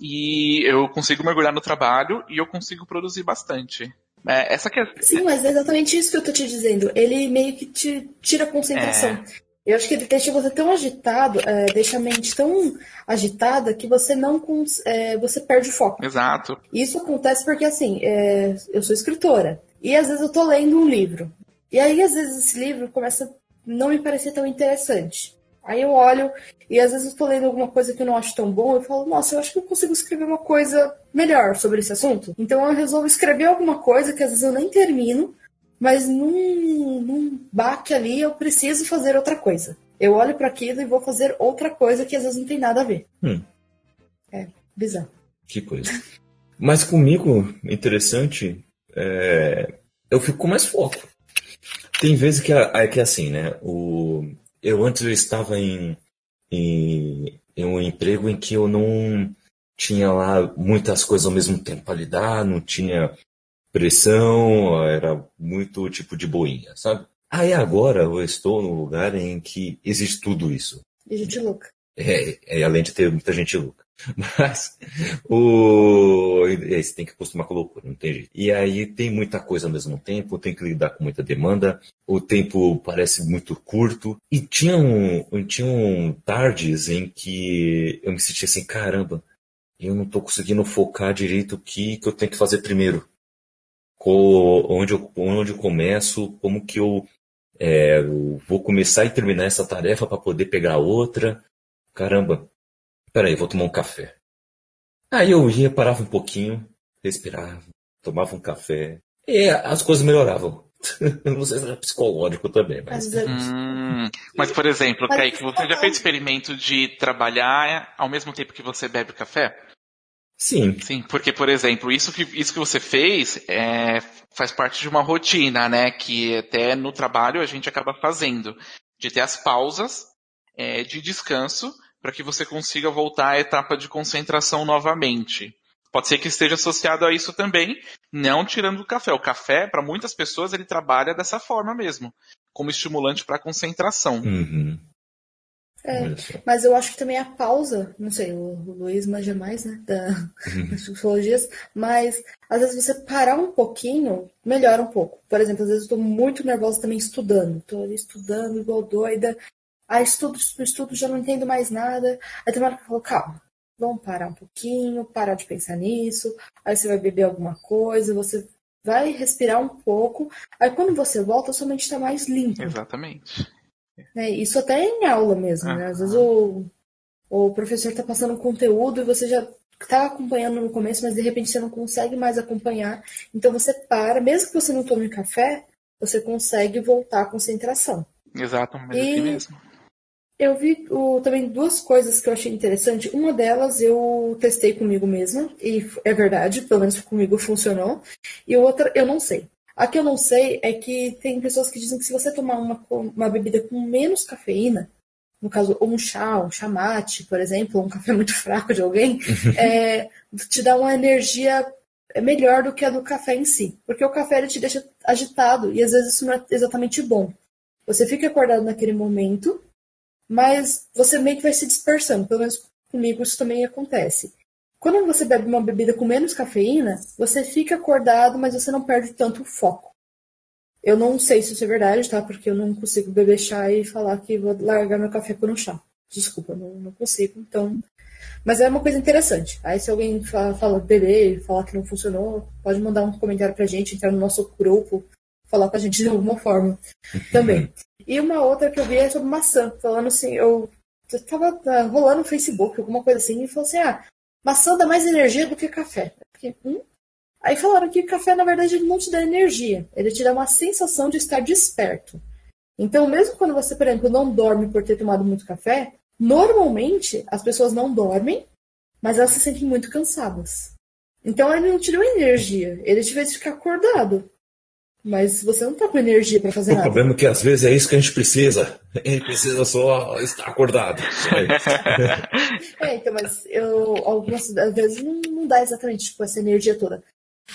e eu consigo mergulhar no trabalho e eu consigo produzir bastante. É, essa que é, Sim, mas é exatamente isso que eu tô te dizendo. Ele meio que te tira a concentração. Eu acho que ele deixa você tão agitado, é, deixa a mente tão agitada que você não é, você perde o foco. Exato. Isso acontece porque assim, é, eu sou escritora e às vezes eu tô lendo um livro e aí às vezes esse livro começa a não me parecer tão interessante. Aí eu olho e às vezes eu tô lendo alguma coisa que eu não acho tão bom e falo, nossa, eu acho que eu consigo escrever uma coisa melhor sobre esse assunto. Então eu resolvo escrever alguma coisa que às vezes eu nem termino, mas num, num baque ali eu preciso fazer outra coisa. Eu olho para aquilo e vou fazer outra coisa que às vezes não tem nada a ver. Hum. É, bizarro. Que coisa. Mas comigo, interessante, é, eu fico com mais foco. Tem vezes que é, é que é assim, né? O, eu antes eu estava em, em, em um emprego em que eu não tinha lá muitas coisas ao mesmo tempo a lidar, não tinha pressão, era muito tipo de boinha, sabe? Aí agora eu estou num lugar em que existe tudo isso. E gente louca. É, é, além de ter muita gente louca. Mas o. Você tem que acostumar com a loucura, não tem jeito. E aí tem muita coisa ao mesmo tempo, tem que lidar com muita demanda, o tempo parece muito curto. E tinham, tinham tardes em que eu me sentia assim, caramba, eu não tô conseguindo focar direito o que, que eu tenho que fazer primeiro. Onde, eu, onde eu começo, como que eu, é, eu vou começar e terminar essa tarefa para poder pegar outra. Caramba, peraí, vou tomar um café. Aí eu ia, parava um pouquinho, respirava, tomava um café. E as coisas melhoravam. Não sei se era psicológico também, mas. Hum, mas, por exemplo, Mas Kaique, você já fez experimento de trabalhar ao mesmo tempo que você bebe café? Sim. Sim, porque, por exemplo, isso que, isso que você fez é, faz parte de uma rotina, né? Que até no trabalho a gente acaba fazendo. De ter as pausas é, de descanso para que você consiga voltar à etapa de concentração novamente. Pode ser que esteja associado a isso também, não tirando o café. O café, para muitas pessoas, ele trabalha dessa forma mesmo, como estimulante para concentração. Uhum. É, mas eu acho que também a pausa, não sei, o Luiz manja mais, né, da, das psicologias, mas às vezes você parar um pouquinho, melhora um pouco. Por exemplo, às vezes eu tô muito nervosa também estudando, tô ali estudando igual doida, aí estudo, estudo, estudo, já não entendo mais nada, aí tem uma hora que eu falo, calma, vamos parar um pouquinho, parar de pensar nisso, aí você vai beber alguma coisa, você vai respirar um pouco, aí quando você volta, sua mente tá mais limpa. Exatamente. né? Isso até em aula mesmo, né? Às vezes o, o professor está passando um conteúdo e você já estava acompanhando no começo, mas de repente você não consegue mais acompanhar. Então você para, mesmo que você não tome café, você consegue voltar à concentração. Exato, mas e aqui mesmo. Eu vi o, também duas coisas que eu achei interessante. Uma delas eu testei comigo mesma, e é verdade, pelo menos comigo funcionou. E outra, eu não sei. A que eu não sei é que tem pessoas que dizem que se você tomar uma, uma bebida com menos cafeína, no caso, um chá, um chamate, por exemplo, um café muito fraco de alguém, é, te dá uma energia melhor do que a do café em si. Porque o café ele te deixa agitado e às vezes isso não é exatamente bom. Você fica acordado naquele momento, mas você meio que vai se dispersando. Pelo menos comigo isso também acontece. Quando você bebe uma bebida com menos cafeína, você fica acordado, mas você não perde tanto o foco. Eu não sei se isso é verdade, tá? Porque eu não consigo beber chá e falar que vou largar meu café por um chá. Desculpa, não, não consigo. Então, mas é uma coisa interessante. Aí se alguém fala, fala beber, falar que não funcionou, pode mandar um comentário pra gente, entrar no nosso grupo, falar com a gente de alguma forma também. E uma outra que eu vi é sobre maçã, falando assim, eu, eu tava tá, rolando no Facebook, alguma coisa assim, e falou assim, ah, maçã dá mais energia do que café. Fiquei, hum? Aí falaram que café, na verdade, ele não te dá energia, ele te dá uma sensação de estar desperto. Então, mesmo quando você, por exemplo, não dorme por ter tomado muito café, normalmente as pessoas não dormem, mas elas se sentem muito cansadas. Então, ele não te deu energia, ele te fez ficar acordado. Mas você não tá com energia para fazer o nada. O problema é que às vezes é isso que a gente precisa. A gente precisa só estar acordado. é, então, mas eu algumas vezes não, não dá exatamente tipo, essa energia toda.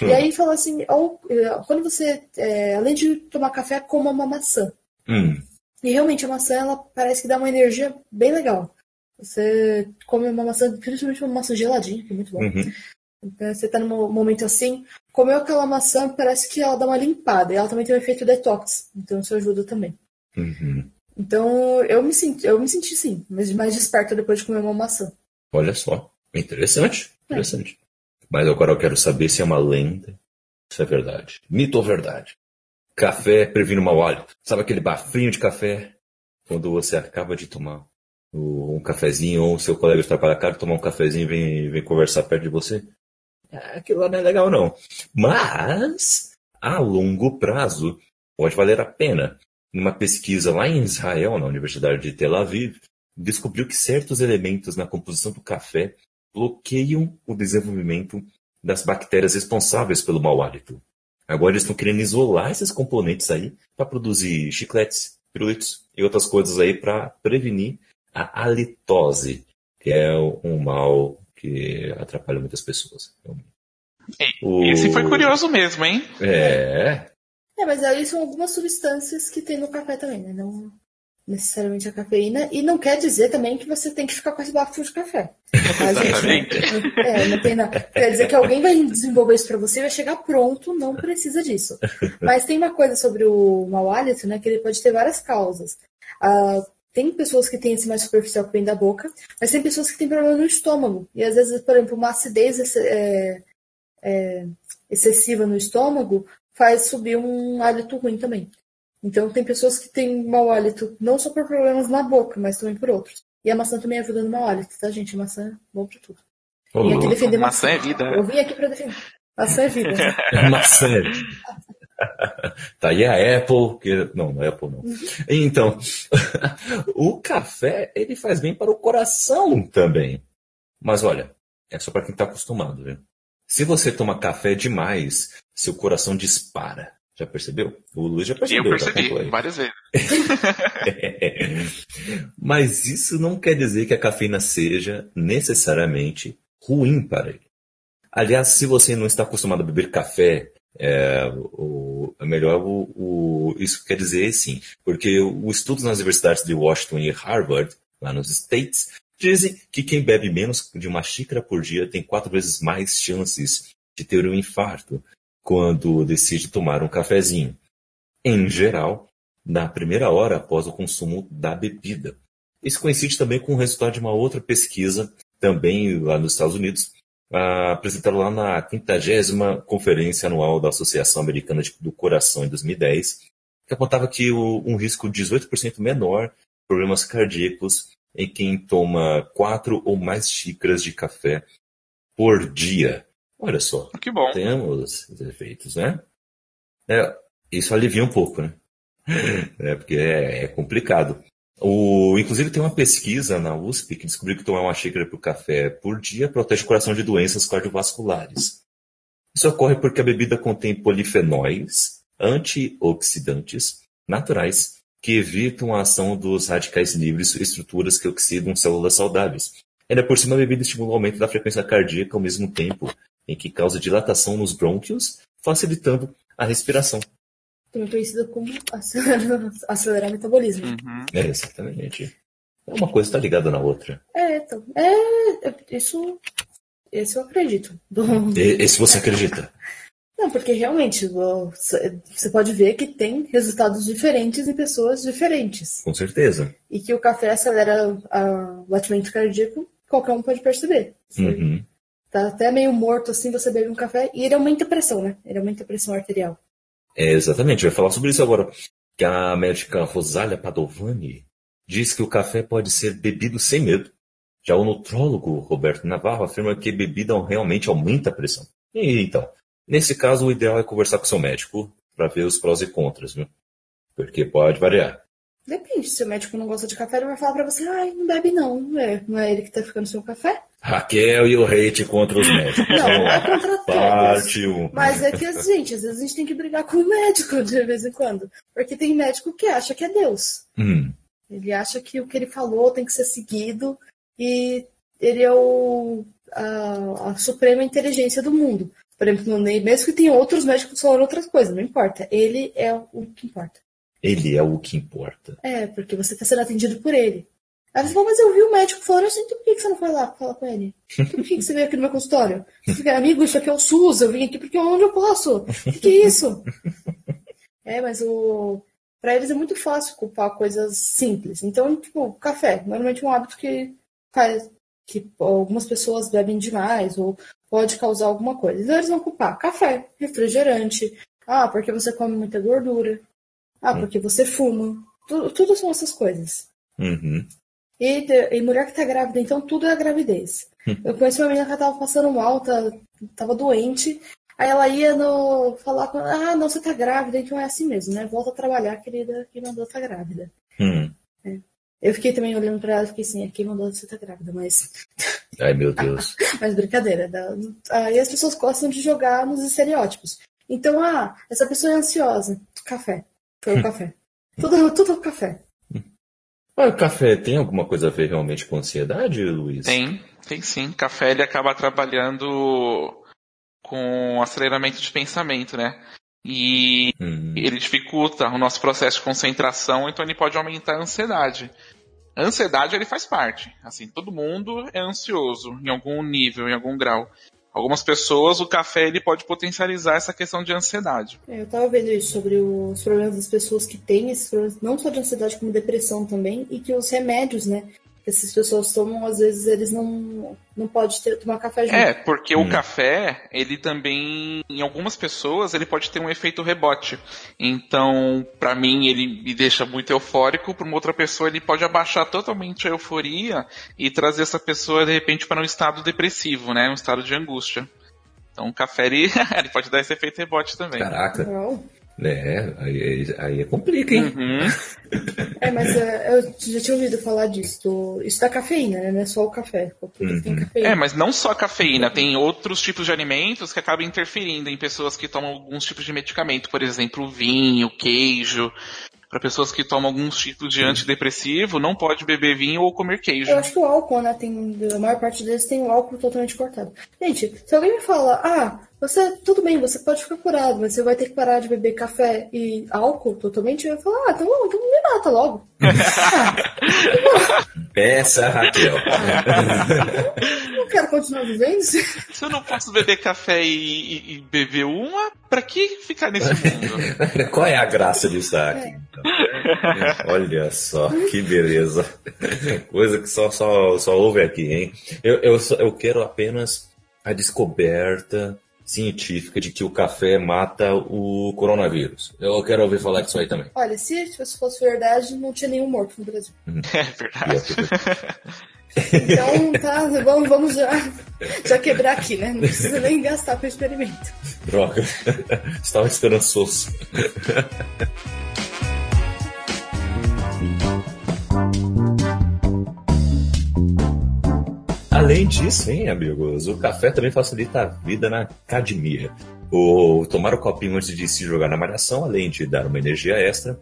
Hum. E aí falou assim, ou, eh, quando você, é, além de tomar café, coma uma maçã. Hum. E realmente a maçã, ela parece que dá uma energia bem legal. Você come uma maçã, principalmente uma maçã geladinha, que é muito bom. Uhum. Então, você tá num momento assim, comeu aquela maçã, parece que ela dá uma limpada. E ela também tem um efeito detox. Então isso ajuda também. Uhum. Então eu me senti, eu me senti sim, mas mais desperta depois de comer uma maçã. Olha só. Interessante. Interessante. É. Mas agora eu quero saber se é uma lenda. Se é verdade. Mito ou verdade? Café previne o mau hálito. Sabe aquele bafinho de café? Quando você acaba de tomar um cafezinho ou seu colega trabalho acaba de tomar um cafezinho e vem, vem conversar perto de você? É, aquilo lá não é legal não. Mas, a longo prazo, pode valer a pena. Uma pesquisa lá em Israel, na Universidade de Tel Aviv, descobriu que certos elementos na composição do café bloqueiam o desenvolvimento das bactérias responsáveis pelo mau hálito. Agora eles estão querendo isolar esses componentes aí para produzir chicletes, pirulitos e outras coisas aí para prevenir a halitose, que é um mal que atrapalha muitas pessoas. Então, o... Esse foi curioso mesmo, hein? É. É, mas aí são algumas substâncias que tem no café também, né? Não, necessariamente a cafeína, e não quer dizer também que você tem que ficar com esse bafo de café. Exatamente. Gente, é, não tem nada. Quer dizer que alguém vai desenvolver isso para você e vai chegar pronto, não precisa disso. Mas tem uma coisa sobre o mau hálito, né, que ele pode ter várias causas. Ah, tem pessoas que têm esse mais superficial que vem da boca, mas tem pessoas que têm problema no estômago. E às vezes, por exemplo, uma acidez é, é, excessiva no estômago faz subir um hálito ruim também. Então, tem pessoas que têm mau hálito não só por problemas na boca, mas também por outros. E a maçã também ajuda no mau hálito, tá, gente? A maçã é bom pra tudo. Vim aqui defender maçã. maçã é vida. Eu vim aqui pra defender. Maçã é vida. maçã é vida. tá aí a Apple, que não, não é Apple não. Então, o café, ele faz bem para o coração também. Mas olha, é só para quem está acostumado, viu? Se você toma café demais, seu coração dispara. Já percebeu? O Luiz já percebeu. Eu percebi, tá várias vezes. Mas isso não quer dizer que a cafeína seja necessariamente ruim para ele. Aliás, se você não está acostumado a beber café, é, o, é melhor o, o, isso quer dizer sim, porque os estudos nas universidades de Washington e Harvard, lá nos States, dizem que quem bebe menos de uma xícara por dia tem quatro vezes mais chances de ter um infarto quando decide tomar um cafezinho. Em geral, na primeira hora após o consumo da bebida. Isso coincide também com o resultado de uma outra pesquisa, também lá nos Estados Unidos, uh, apresentada lá na 50 Conferência Anual da Associação Americana do Coração em 2010, que apontava que o, um risco 18% menor de problemas cardíacos em quem toma quatro ou mais xícaras de café por dia. Olha só. Que bom. Temos os efeitos, né? É, isso alivia um pouco, né? É, porque é, é complicado. O, inclusive tem uma pesquisa na USP que descobriu que tomar uma xícara por café por dia protege o coração de doenças cardiovasculares. Isso ocorre porque a bebida contém polifenóis, antioxidantes naturais que evitam a ação dos radicais livres estruturas que oxidam células saudáveis. Ainda por cima, a bebida estimula o aumento da frequência cardíaca ao mesmo tempo em que causa dilatação nos brônquios, facilitando a respiração também conhecida como acelerar, acelerar o metabolismo. Uhum. É, exatamente. É uma coisa está ligada na outra. É, então. É, isso, isso eu acredito. Esse você acredita? Não, porque realmente você pode ver que tem resultados diferentes em pessoas diferentes. Com certeza. E que o café acelera o batimento cardíaco, qualquer um pode perceber. Uhum. Tá até meio morto assim, você bebe um café e ele aumenta a pressão, né? Ele aumenta a pressão arterial. É, exatamente, vai falar sobre isso agora. Que a médica Rosália Padovani diz que o café pode ser bebido sem medo. Já o nutrólogo Roberto Navarro afirma que bebida realmente aumenta a pressão. E então, nesse caso, o ideal é conversar com seu médico para ver os prós e contras, viu? Porque pode variar. Depende, se o médico não gosta de café, ele vai falar pra você, ai, não bebe não, não é, não é ele que tá ficando sem o café. Raquel e o hate contra os médicos. Não, é contra Parte todos. Um. Mas é que, gente, às vezes a gente tem que brigar com o médico de vez em quando. Porque tem médico que acha que é Deus. Hum. Ele acha que o que ele falou tem que ser seguido e ele é o, a, a suprema inteligência do mundo. Por exemplo, mesmo que tenha outros médicos falando outras coisas, não importa. Ele é o que importa. Ele é o que importa. É, porque você está sendo atendido por ele. Aí você falou, mas eu vi o médico falando assim, então por que você não foi lá falar com ele? Então, por que você veio aqui no meu consultório? Você amigo, isso aqui é o SUS, eu vim aqui porque onde eu posso? O que, que é isso? é, mas o. Pra eles é muito fácil culpar coisas simples. Então, tipo, café, normalmente é um hábito que faz que algumas pessoas bebem demais ou pode causar alguma coisa. Então eles vão culpar café, refrigerante, ah, porque você come muita gordura, ah, hum. porque você fuma. Tudo, tudo são essas coisas. Uhum. E, e, mulher que tá grávida, então tudo é gravidez. Hum. Eu conheci uma menina que tava passando mal, tá, tava doente. Aí ela ia no, falar com ah, não, você tá grávida, então é assim mesmo, né? Volta a trabalhar, querida, quem mandou tá grávida. Hum. É. Eu fiquei também olhando pra ela e fiquei assim, é quem mandou você tá grávida, mas. Ai, meu Deus. mas brincadeira. Aí as pessoas gostam de jogar nos estereótipos. Então, ah, essa pessoa é ansiosa. Café. Foi o café. Tudo, tudo café. Mas o café tem alguma coisa a ver realmente com ansiedade, Luiz? Tem, tem sim. Café ele acaba trabalhando com aceleramento de pensamento, né? E hum. ele dificulta o nosso processo de concentração, então ele pode aumentar a ansiedade. A ansiedade ele faz parte. Assim, todo mundo é ansioso em algum nível, em algum grau algumas pessoas, o café ele pode potencializar essa questão de ansiedade. É, eu estava vendo isso sobre os problemas das pessoas que têm esses problemas, não só de ansiedade, como depressão também, e que os remédios, né, que essas pessoas tomam, às vezes eles não, não podem ter, tomar café junto. É, porque hum. o café, ele também, em algumas pessoas, ele pode ter um efeito rebote. Então, para mim, ele me deixa muito eufórico, para uma outra pessoa, ele pode abaixar totalmente a euforia e trazer essa pessoa, de repente, para um estado depressivo, né? Um estado de angústia. Então, o café, ele, ele pode dar esse efeito rebote também. Caraca. Não. É, aí, aí é complica, hein? Uhum. é, mas é, eu já tinha ouvido falar disso. Do, isso da cafeína, né? Não é só o café. Uhum. É, mas não só a cafeína. Tem outros tipos de alimentos que acabam interferindo em pessoas que tomam alguns tipos de medicamento. Por exemplo, vinho, queijo para pessoas que tomam alguns tipos de antidepressivo, não pode beber vinho ou comer queijo. Eu acho que o álcool, né, tem, a maior parte deles tem o álcool totalmente cortado. Gente, se alguém me fala, ah, você, tudo bem, você pode ficar curado, mas você vai ter que parar de beber café e álcool totalmente, eu vou falar, ah, então, então me mata logo. Peça, Raquel. não quero continuar vivendo. Se eu não posso beber café e, e, e beber uma, pra que ficar nesse mundo? Qual é a graça disso aqui? É. Então? Olha só, que beleza. Coisa que só, só, só houve aqui, hein? Eu, eu, eu quero apenas a descoberta científica de que o café mata o coronavírus. Eu quero ouvir falar disso aí também. Olha, se isso fosse verdade, não tinha nenhum morto no Brasil. É verdade. Então, tá, vamos, vamos já, já quebrar aqui, né? Não precisa nem gastar para o experimento. Droga. Estava esperançoso. Além disso, hein, amigos, o café também facilita a vida na academia. O tomar o copinho antes de se jogar na malhação, além de dar uma energia extra,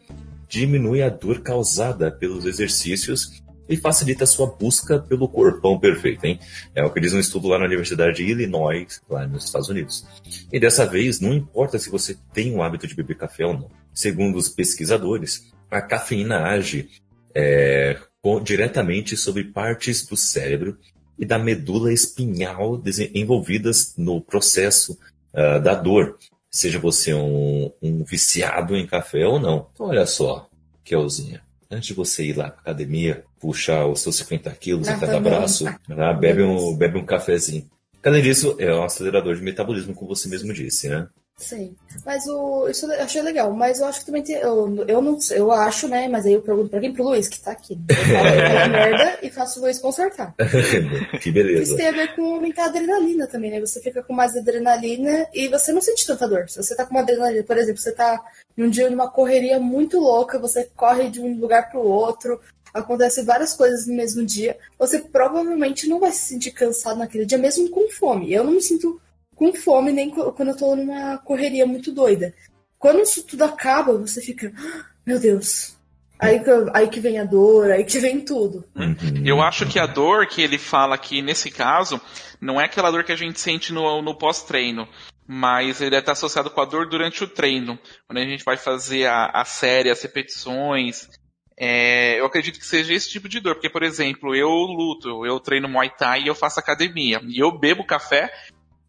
diminui a dor causada pelos exercícios e facilita a sua busca pelo corpão perfeito, hein? É o que diz um estudo lá na Universidade de Illinois, lá nos Estados Unidos. E dessa vez, não importa se você tem o hábito de beber café ou não. Segundo os pesquisadores, a cafeína age é, diretamente sobre partes do cérebro e da medula espinhal envolvidas no processo uh, da dor, seja você um, um, viciado em café ou não. Então, olha só, Kelzinha, antes de você ir lá para academia, puxar os seus 50 quilos em cada braço, né, bebe, um, bebe um cafezinho. Além disso, é um acelerador de metabolismo, como você mesmo disse, né? Sim. Mas o, isso eu achei legal. Mas eu acho que também tem. Eu, eu não eu acho, né? Mas aí eu pergunto pra quem? Pro Luiz, que tá aqui. Eu falo merda e faço o Luiz consertar. que beleza. Isso tem a ver com aumentar a adrenalina também, né? Você fica com mais adrenalina e você não sente tanta dor. Se você tá com uma adrenalina, por exemplo, você tá num dia numa correria muito louca, você corre de um lugar pro outro, acontece várias coisas no mesmo dia, você provavelmente não vai se sentir cansado naquele dia, mesmo com fome. Eu não me sinto com fome nem quando eu tô numa correria muito doida. Quando isso tudo acaba, você fica, ah, meu Deus. Aí que, aí que vem a dor, aí que vem tudo. Uhum. Eu acho que a dor que ele fala aqui nesse caso não é aquela dor que a gente sente no, no pós-treino, mas ele deve estar associado com a dor durante o treino, quando a gente vai fazer a, a série, as repetições. É, eu acredito que seja esse tipo de dor, porque, por exemplo, eu luto, eu treino Muay Thai e eu faço academia, e eu bebo café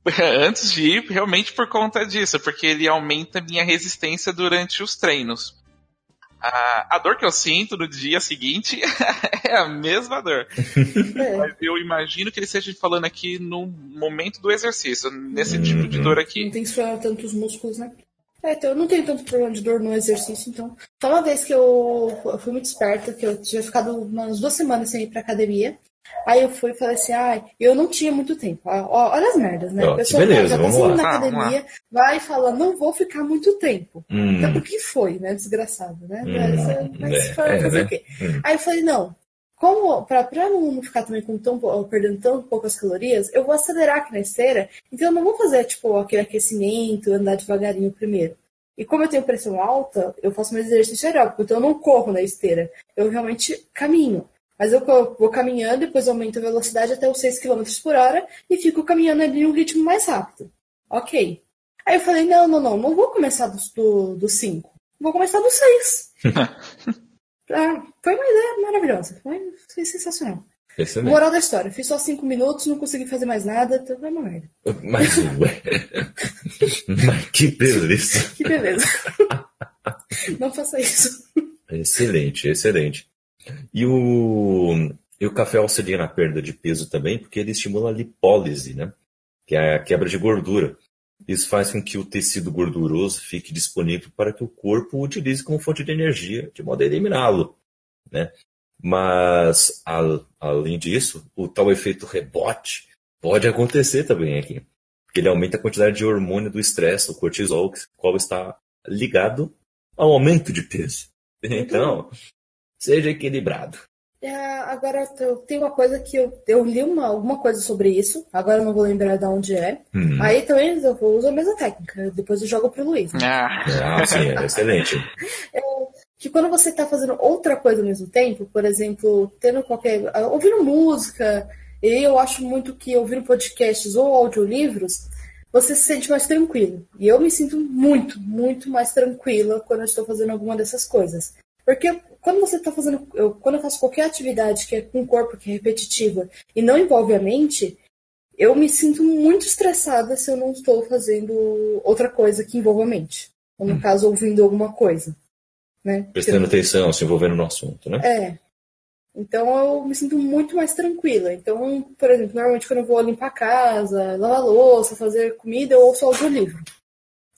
antes de ir realmente por conta disso, porque ele aumenta minha resistência durante os treinos. A, a dor que eu sinto no dia seguinte é a mesma dor. É. Mas eu imagino que ele esteja falando aqui no momento do exercício, nesse tipo de dor aqui. Não tem que tanto tantos músculos, né? É, então eu não tenho tanto problema de dor no exercício, então. Só uma vez que eu, eu fui muito esperta, que eu tinha ficado umas duas semanas sem ir pra academia. Aí eu fui e falei assim, ai, ah, eu não tinha muito tempo. Olha as merdas, né? a pessoa beleza, já tá vamos lá. na ah, academia, vai falando, não vou ficar muito tempo. Hum. Então, o que foi, né? Desgraçado, né? Hum. Mas, mas é, fazer é, né? o quê? Hum. Aí eu falei, não, como para não ficar também com tão, perdendo tão poucas calorias, eu vou acelerar aqui na esteira, então eu não vou fazer tipo aquele aquecimento, andar devagarinho primeiro. E como eu tenho pressão alta, eu faço mais exercício aeróbico, então eu não corro na esteira, eu realmente caminho. Mas eu vou caminhando, depois aumento a velocidade até os 6 km por hora e fico caminhando ali em um ritmo mais rápido. Ok. Aí eu falei, não, não, não, não vou começar do, do 5. Vou começar do 6. ah, foi uma ideia maravilhosa. Foi, foi sensacional. Excelente. Moral da história, fiz só 5 minutos, não consegui fazer mais nada, então foi uma merda. Mas, mas que beleza. que beleza. não faça isso. Excelente, excelente. E o, e o café auxilia na perda de peso também, porque ele estimula a lipólise, né? que é a quebra de gordura. Isso faz com que o tecido gorduroso fique disponível para que o corpo o utilize como fonte de energia, de modo a eliminá-lo. Né? Mas, além disso, o tal efeito rebote pode acontecer também aqui. Porque ele aumenta a quantidade de hormônio do estresse, o cortisol, que qual está ligado ao aumento de peso. Então, seja equilibrado. É, agora tem uma coisa que eu, eu li uma, alguma coisa sobre isso, agora eu não vou lembrar de onde é. Uhum. Aí também eu uso a mesma técnica, depois eu jogo pro Luiz. Né? Ah. ah, sim, é excelente. É, que quando você está fazendo outra coisa ao mesmo tempo, por exemplo, tendo qualquer. ouvindo música, e eu acho muito que ouvindo podcasts ou audiolivros, você se sente mais tranquilo. E eu me sinto muito, muito mais tranquila quando eu estou fazendo alguma dessas coisas. Porque quando você está fazendo. Eu, quando eu faço qualquer atividade que é com o corpo, que é repetitiva, e não envolve a mente, eu me sinto muito estressada se eu não estou fazendo outra coisa que envolva a mente. Ou no hum. caso, ouvindo alguma coisa. Né? Prestando atenção, se envolvendo no assunto, né? É. Então eu me sinto muito mais tranquila. Então, por exemplo, normalmente quando eu vou limpar a casa, lavar louça, fazer comida, eu ouço audiolivro.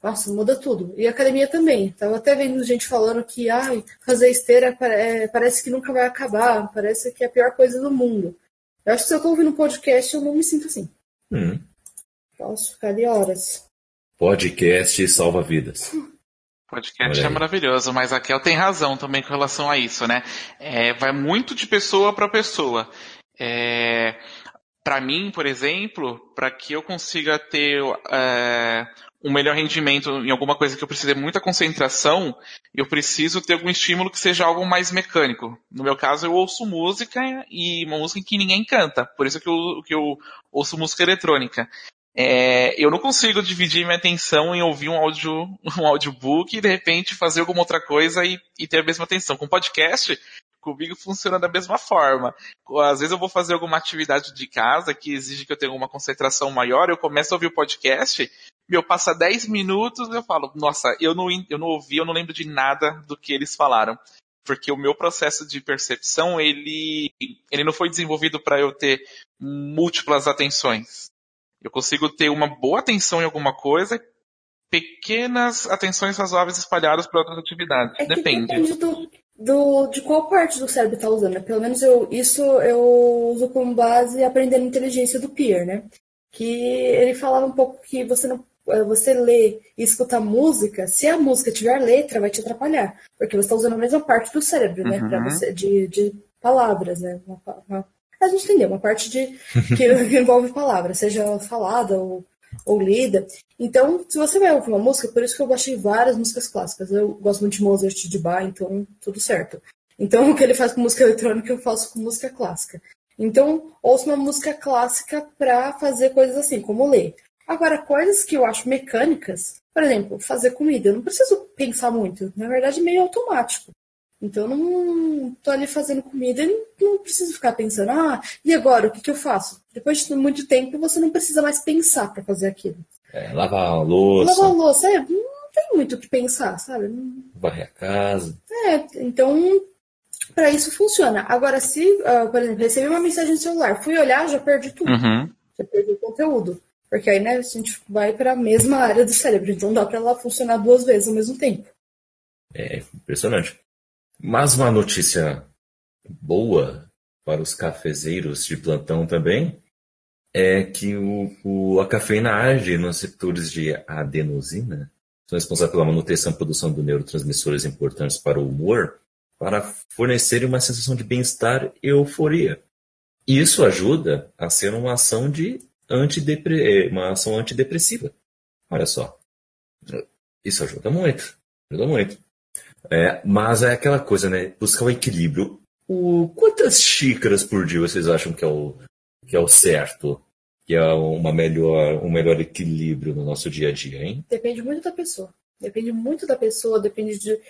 Nossa, muda tudo. E academia também. Tava até vendo gente falando que ai, fazer esteira é, parece que nunca vai acabar, parece que é a pior coisa do mundo. Eu acho que se eu tô ouvindo um podcast, eu não me sinto assim. Hum. Posso ficar ali horas. Podcast salva vidas. Podcast é maravilhoso, mas a Kel tem razão também com relação a isso, né? É, vai muito de pessoa para pessoa. É, para mim, por exemplo, para que eu consiga ter é, um melhor rendimento em alguma coisa que eu precise de muita concentração, eu preciso ter algum estímulo que seja algo mais mecânico. No meu caso, eu ouço música e uma música que ninguém canta, por isso que eu, que eu ouço música eletrônica. É, eu não consigo dividir minha atenção em ouvir um áudio, um audiobook e de repente fazer alguma outra coisa e, e ter a mesma atenção. Com podcast, comigo funciona da mesma forma. Às vezes eu vou fazer alguma atividade de casa que exige que eu tenha uma concentração maior, eu começo a ouvir o podcast, meu, passa 10 minutos eu falo, nossa, eu não, eu não ouvi, eu não lembro de nada do que eles falaram. Porque o meu processo de percepção, ele, ele não foi desenvolvido para eu ter múltiplas atenções. Eu consigo ter uma boa atenção em alguma coisa, pequenas atenções razoáveis espalhadas para outras atividades. É depende. depende do, do, de qual parte do cérebro está usando. Né? Pelo menos eu, isso eu uso como base aprendendo inteligência do Peer, né? Que ele falava um pouco que você não eh, você lê e escuta música, se a música tiver letra, vai te atrapalhar. Porque você está usando a mesma parte do cérebro, né? Uhum. Pra você, de, de palavras, né? Uma, uma, a gente entendeu, uma parte de, que envolve palavras, seja falada ou, ou lida. Então, se você vai ouvir uma música, por isso que eu baixei várias músicas clássicas. Eu gosto muito de Mozart de Bach, então tudo certo. Então, o que ele faz com música eletrônica, eu faço com música clássica. Então, ouço uma música clássica para fazer coisas assim, como ler. Agora, coisas que eu acho mecânicas, por exemplo, fazer comida, eu não preciso pensar muito. Na verdade, é meio automático. Então, eu não tô ali fazendo comida e não preciso ficar pensando, ah, e agora, o que, que eu faço? Depois de muito tempo, você não precisa mais pensar para fazer aquilo. É, lavar a louça. Lavar a louça, é, não tem muito o que pensar, sabe? Varrer a casa. É, então, para isso funciona. Agora, se, uh, por exemplo, recebi uma mensagem no celular, fui olhar, já perdi tudo. Uhum. Já perdi o conteúdo. Porque aí, né, a gente vai para a mesma área do cérebro, então dá para ela funcionar duas vezes ao mesmo tempo. É impressionante. Mas uma notícia boa para os cafezeiros de plantão também é que o, o, a cafeína age nos receptores de adenosina, são responsáveis pela manutenção e produção de neurotransmissores importantes para o humor, para fornecer uma sensação de bem-estar e euforia. Isso ajuda a ser uma ação de antidepre... uma ação antidepressiva. Olha só. Isso ajuda muito. Ajuda muito. É, mas é aquela coisa, né? Buscar o equilíbrio. O, quantas xícaras por dia vocês acham que é o, que é o certo? Que é uma melhor, um melhor equilíbrio no nosso dia a dia, hein? Depende muito da pessoa. Depende muito da pessoa, depende de,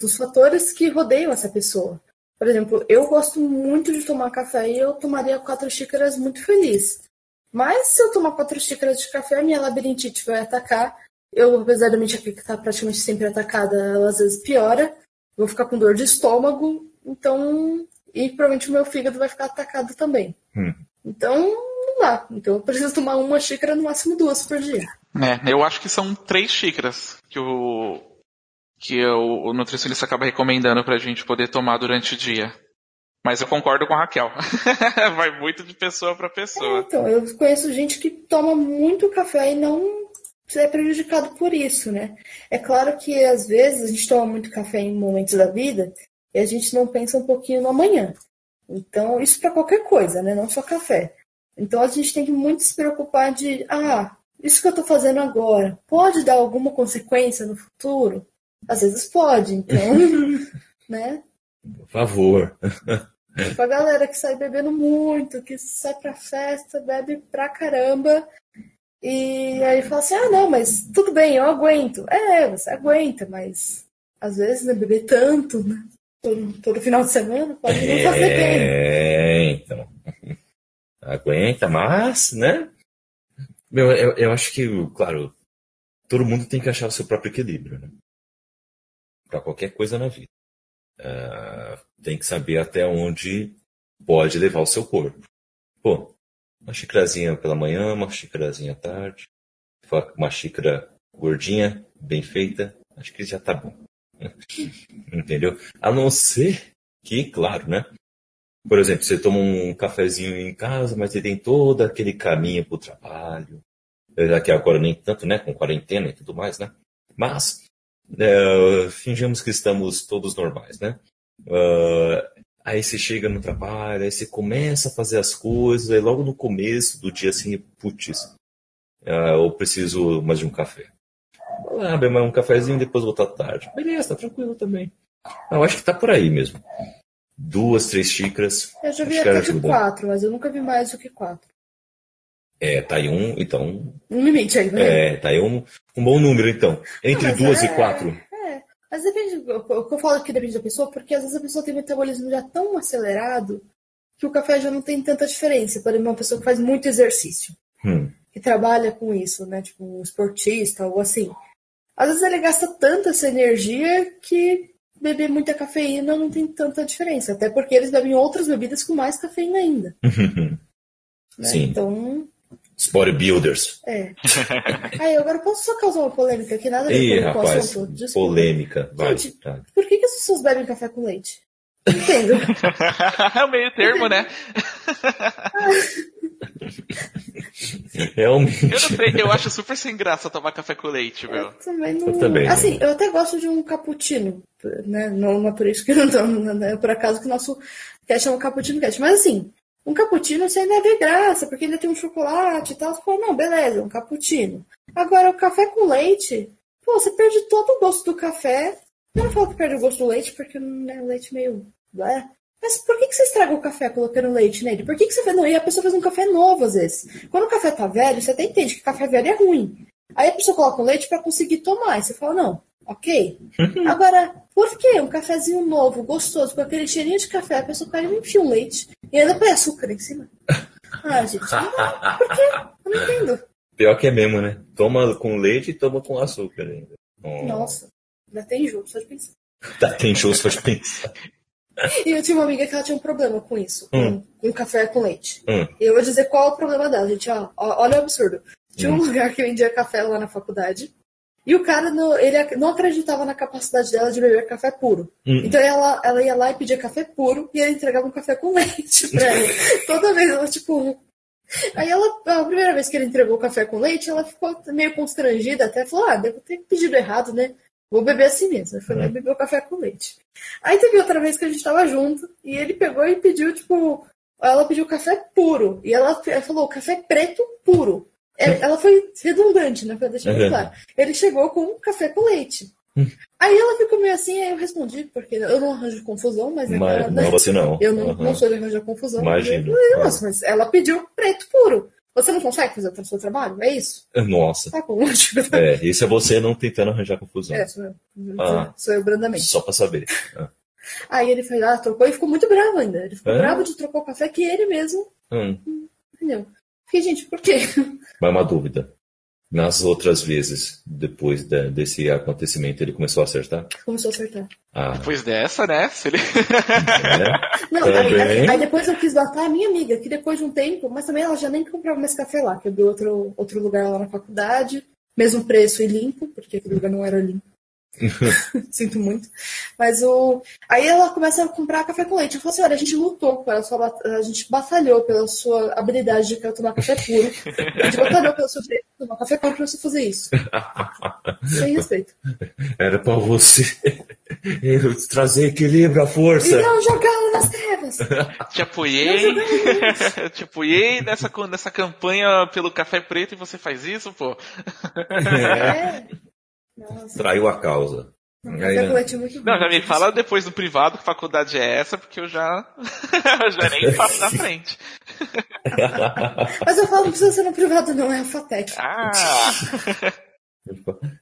dos fatores que rodeiam essa pessoa. Por exemplo, eu gosto muito de tomar café e eu tomaria quatro xícaras muito feliz. Mas se eu tomar quatro xícaras de café, minha labirintite vai atacar eu, apesar da minha enxaqueca estar praticamente sempre atacada, ela às vezes piora. Vou ficar com dor de estômago, então. E provavelmente o meu fígado vai ficar atacado também. Hum. Então, não dá. Então eu preciso tomar uma xícara, no máximo duas por dia. É, eu acho que são três xícaras que o, que o, o nutricionista acaba recomendando pra gente poder tomar durante o dia. Mas eu concordo com a Raquel. Vai muito de pessoa para pessoa. É, então, eu conheço gente que toma muito café e não é prejudicado por isso, né? É claro que às vezes a gente toma muito café em momentos da vida e a gente não pensa um pouquinho no amanhã. Então, isso para qualquer coisa, né? Não só café. Então a gente tem que muito se preocupar de, ah, isso que eu estou fazendo agora pode dar alguma consequência no futuro? Às vezes pode, então, né? Por favor. Tipo a galera que sai bebendo muito, que sai pra festa, bebe pra caramba e aí fala assim: ah, não, mas tudo bem, eu aguento. É, você aguenta, mas às vezes né, beber tanto, né? Todo, todo final de semana pode não fazer bem. É, então. Aguenta, mas, né? Meu, eu, eu acho que, claro, todo mundo tem que achar o seu próprio equilíbrio, né? Para qualquer coisa na vida. Uh, tem que saber até onde pode levar o seu corpo. Pô, uma xícarazinha pela manhã, uma xícarazinha à tarde. Uma xícara gordinha, bem feita. Acho que já tá bom. Entendeu? A não ser que, claro, né? Por exemplo, você toma um cafezinho em casa, mas você tem todo aquele caminho para o trabalho. Aqui agora nem tanto, né? Com quarentena e tudo mais, né? Mas, é, fingimos que estamos todos normais, né? Uh, aí você chega no trabalho, aí você começa a fazer as coisas, aí logo no começo do dia assim, putz, uh, eu preciso mais de um café. Abre mais um cafezinho, depois voltar tarde. Beleza, tá tranquilo também. Eu acho que tá por aí mesmo. Duas, três xícaras. Eu já vi até de quatro, mas eu nunca vi mais do que quatro. É, tá aí um, então. Um limite aí, né? É, tá aí um, um bom número, então. Entre Não, duas é, e quatro. É, mas depende. O que eu falo que depende da pessoa, porque às vezes a pessoa tem um metabolismo já tão acelerado que o café já não tem tanta diferença. Por exemplo, uma pessoa que faz muito exercício, hum. que trabalha com isso, né? Tipo, um esportista, ou assim. Às vezes ele gasta tanta essa energia que beber muita cafeína não tem tanta diferença. Até porque eles bebem outras bebidas com mais cafeína ainda. né? Sim. Então. Os bodybuilders. É. Aí, agora posso só causar uma polêmica aqui, nada a ver Ih, com rapaz, o assunto. Desculpa. Polêmica, vai. Gente, tá. por que, que as pessoas bebem café com leite? Entendo. é o meio termo, né? Realmente. Eu não sei, eu acho super sem graça tomar café com leite, meu. Eu também não. Eu também, assim, eu até gosto de um cappuccino, né? Não é por isso que eu não tomo, né? É por acaso que o nosso cast é um cappuccino cast. Mas assim, um cappuccino você ainda vê graça, porque ainda tem um chocolate e tal. Você fala, não, beleza, um cappuccino. Agora, o café com leite, pô, você perde todo o gosto do café. Eu não falo que perde o gosto do leite, porque né, o leite meio. É, mas por que, que você estraga o café colocando leite nele? Por que, que você. Não, e a pessoa faz um café novo às vezes. Quando o café tá velho, você até entende que café velho é ruim. Aí a pessoa coloca o leite para conseguir tomar. E você fala, não, ok. Agora, por que um cafezinho novo, gostoso, com aquele cheirinho de café, a pessoa pega e enfia um leite e ainda põe açúcar em cima? Ah, gente, não, por quê? Eu não entendo. Pior que é mesmo, né? Toma com leite e toma com açúcar ainda. Oh. Nossa, ainda tem jogo, só de pensar. Tá, tem jogo só de pensar. E eu tinha uma amiga que ela tinha um problema com isso, hum. com, com café com leite. Hum. E eu vou dizer qual é o problema dela, gente. Ó, olha o absurdo. Tinha um hum. lugar que vendia café lá na faculdade. E o cara não, ele não acreditava na capacidade dela de beber café puro. Hum. Então ela, ela ia lá e pedia café puro e ele entregava um café com leite pra ela. Toda vez ela, tipo. Aí ela, a primeira vez que ele entregou o café com leite, ela ficou meio constrangida, até falou: ah, devo ter pedido errado, né? Vou beber assim mesmo. Eu falei, uhum. bebeu café com leite. Aí teve outra vez que a gente tava junto e ele pegou e pediu, tipo, ela pediu café puro. E ela, ela falou café preto puro. É, ela foi redundante, né? Pra deixar uhum. claro. Ele chegou com um café com leite. Hum. Aí ela ficou meio assim, aí eu respondi, porque eu não arranjo confusão, mas, mas ela, não, você não. Eu não, uhum. não sou de arranjar confusão. Imagina. Nossa, mas ela pediu preto puro. Você não consegue fazer o seu trabalho? É isso? Nossa. Tá bom. é, isso é você não tentando arranjar confusão. É, sou eu. Ah, sou eu brandamente. Só pra saber. Ah. Aí ele foi lá, trocou e ficou muito bravo ainda. Ele ficou é? bravo de trocar o café que ele mesmo. Hum. Entendeu? Fiquei, gente, por quê? Mas uma dúvida. Nas outras vezes, depois de, desse acontecimento, ele começou a acertar? Começou a acertar. Ah. Depois dessa, né? Se ele... é, Não, aí, aí, aí, depois eu quis matar a minha amiga, que depois de um tempo, mas também ela já nem comprava mais café lá, que eu dei outro, outro lugar lá na faculdade, mesmo preço e limpo, porque aquele lugar não era limpo. Sinto muito. Mas o. Aí ela começa a comprar café com leite. Eu falo assim: olha, a gente lutou pela sua. A gente batalhou pela sua habilidade de tomar café puro. A gente batalhou pelo seu direito de tomar café puro pra você fazer isso. Sem respeito. Era pra você trazer equilíbrio à força. E não jogá-lo nas trevas. Te apoiei. Te apoiei nessa, nessa campanha pelo café preto e você faz isso, pô. É. Nossa. Traiu a causa. Não, Aí, né? não, já me fala depois do privado que faculdade é essa, porque eu já, já nem passo na frente. Mas eu falo, não precisa ser no privado, não, é a FATEC. Ah!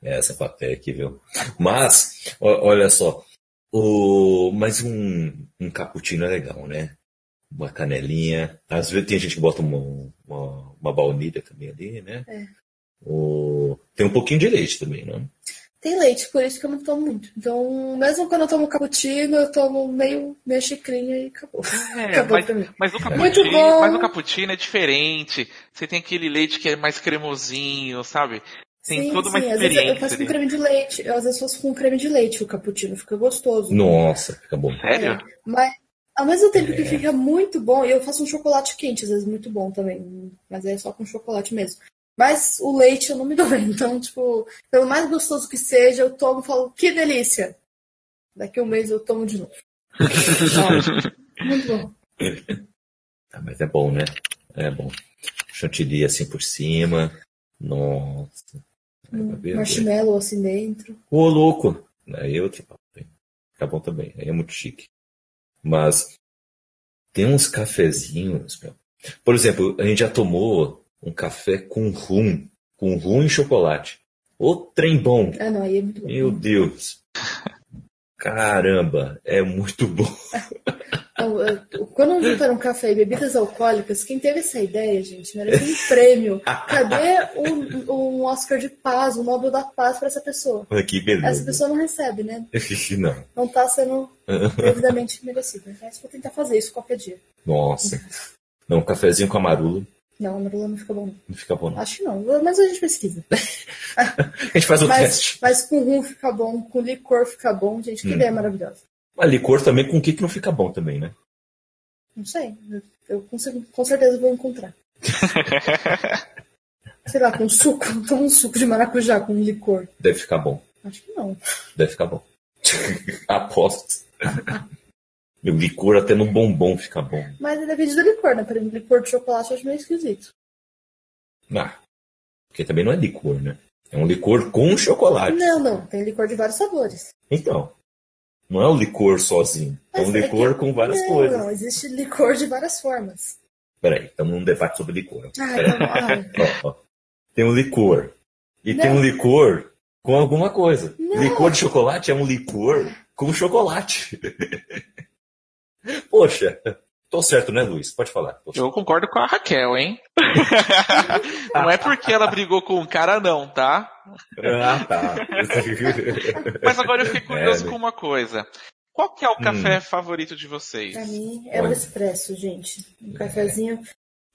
É essa FATEC, viu? Mas, olha só, o, mas um, um cappuccino é legal, né? Uma canelinha. Às vezes tem gente que bota uma, uma, uma baunilha também ali, né? É. O... Tem um pouquinho de leite também, não? Tem leite, por isso que eu não tomo muito. Então, mesmo quando eu tomo cappuccino, eu tomo meio, meio xicrinha e acabou. É, acabou mas, mas, o cappuccino, mas o cappuccino é diferente. Você tem aquele leite que é mais cremosinho, sabe? Tem sim, toda uma sim. experiência. Às vezes eu faço com creme de leite. Eu às vezes faço com creme de leite o cappuccino, fica gostoso. Nossa, fica bom. Sério? É, mas Ao mesmo tempo é. que fica muito bom, e eu faço um chocolate quente, às vezes muito bom também, mas é só com chocolate mesmo. Mas o leite eu não me dou bem, então, tipo, pelo mais gostoso que seja, eu tomo e falo, que delícia! Daqui a um mês eu tomo de novo. muito bom. Ah, mas é bom, né? É bom. Chantilly assim por cima. Nossa. Hum, marshmallow assim dentro. Ô, louco! Aí eu, tipo, fica bom também. Aí é muito chique. Mas tem uns cafezinhos. Por exemplo, a gente já tomou um café com rum, com rum e chocolate. O trem bom. Ah, não, aí é muito bom. Meu Deus. Caramba, é muito bom. Quando juntaram café e bebidas alcoólicas, quem teve essa ideia, gente, merece um prêmio. Cadê um, um Oscar de paz, um Nobel da Paz para essa pessoa? Que beleza. Essa pessoa não recebe, né? não. Não está sendo devidamente merecido. Mas vou tentar fazer isso qualquer dia. Nossa. Não, um cafezinho com amarula. Não, amarula não fica bom. Não, fica bom, não. Acho que não, mas a gente pesquisa. a gente faz o mas, teste. Mas com rum fica bom, com licor fica bom, gente, que hum. ideia maravilhosa. Mas licor também com o que que não fica bom também, né? Não sei. Eu, com, com certeza vou encontrar. sei lá, com suco. Toma um suco de maracujá com licor. Deve ficar bom. Acho que não. Deve ficar bom. Aposto. Meu licor até no bombom fica bom. Mas depende do licor, né? Por exemplo, licor de chocolate eu acho meio esquisito. Ah, porque também não é licor, né? É um licor com chocolate. Não, não. Tem licor de vários sabores. Então. Não é o licor sozinho. Mas é um licor é que... com várias não, coisas. Não, existe licor de várias formas. Peraí, estamos num debate sobre licor. Ah, então, ó, ó. Tem um licor. E não. tem um licor com alguma coisa. Não. Licor de chocolate é um licor com chocolate. Poxa, tô certo, né, Luiz? Pode falar. Eu concordo com a Raquel, hein? não é porque ela brigou com o cara, não, tá? Ah, tá. Mas agora eu fiquei curioso é, com uma coisa. Qual que é o café hum. favorito de vocês? Pra mim é o expresso, gente. Um cafezinho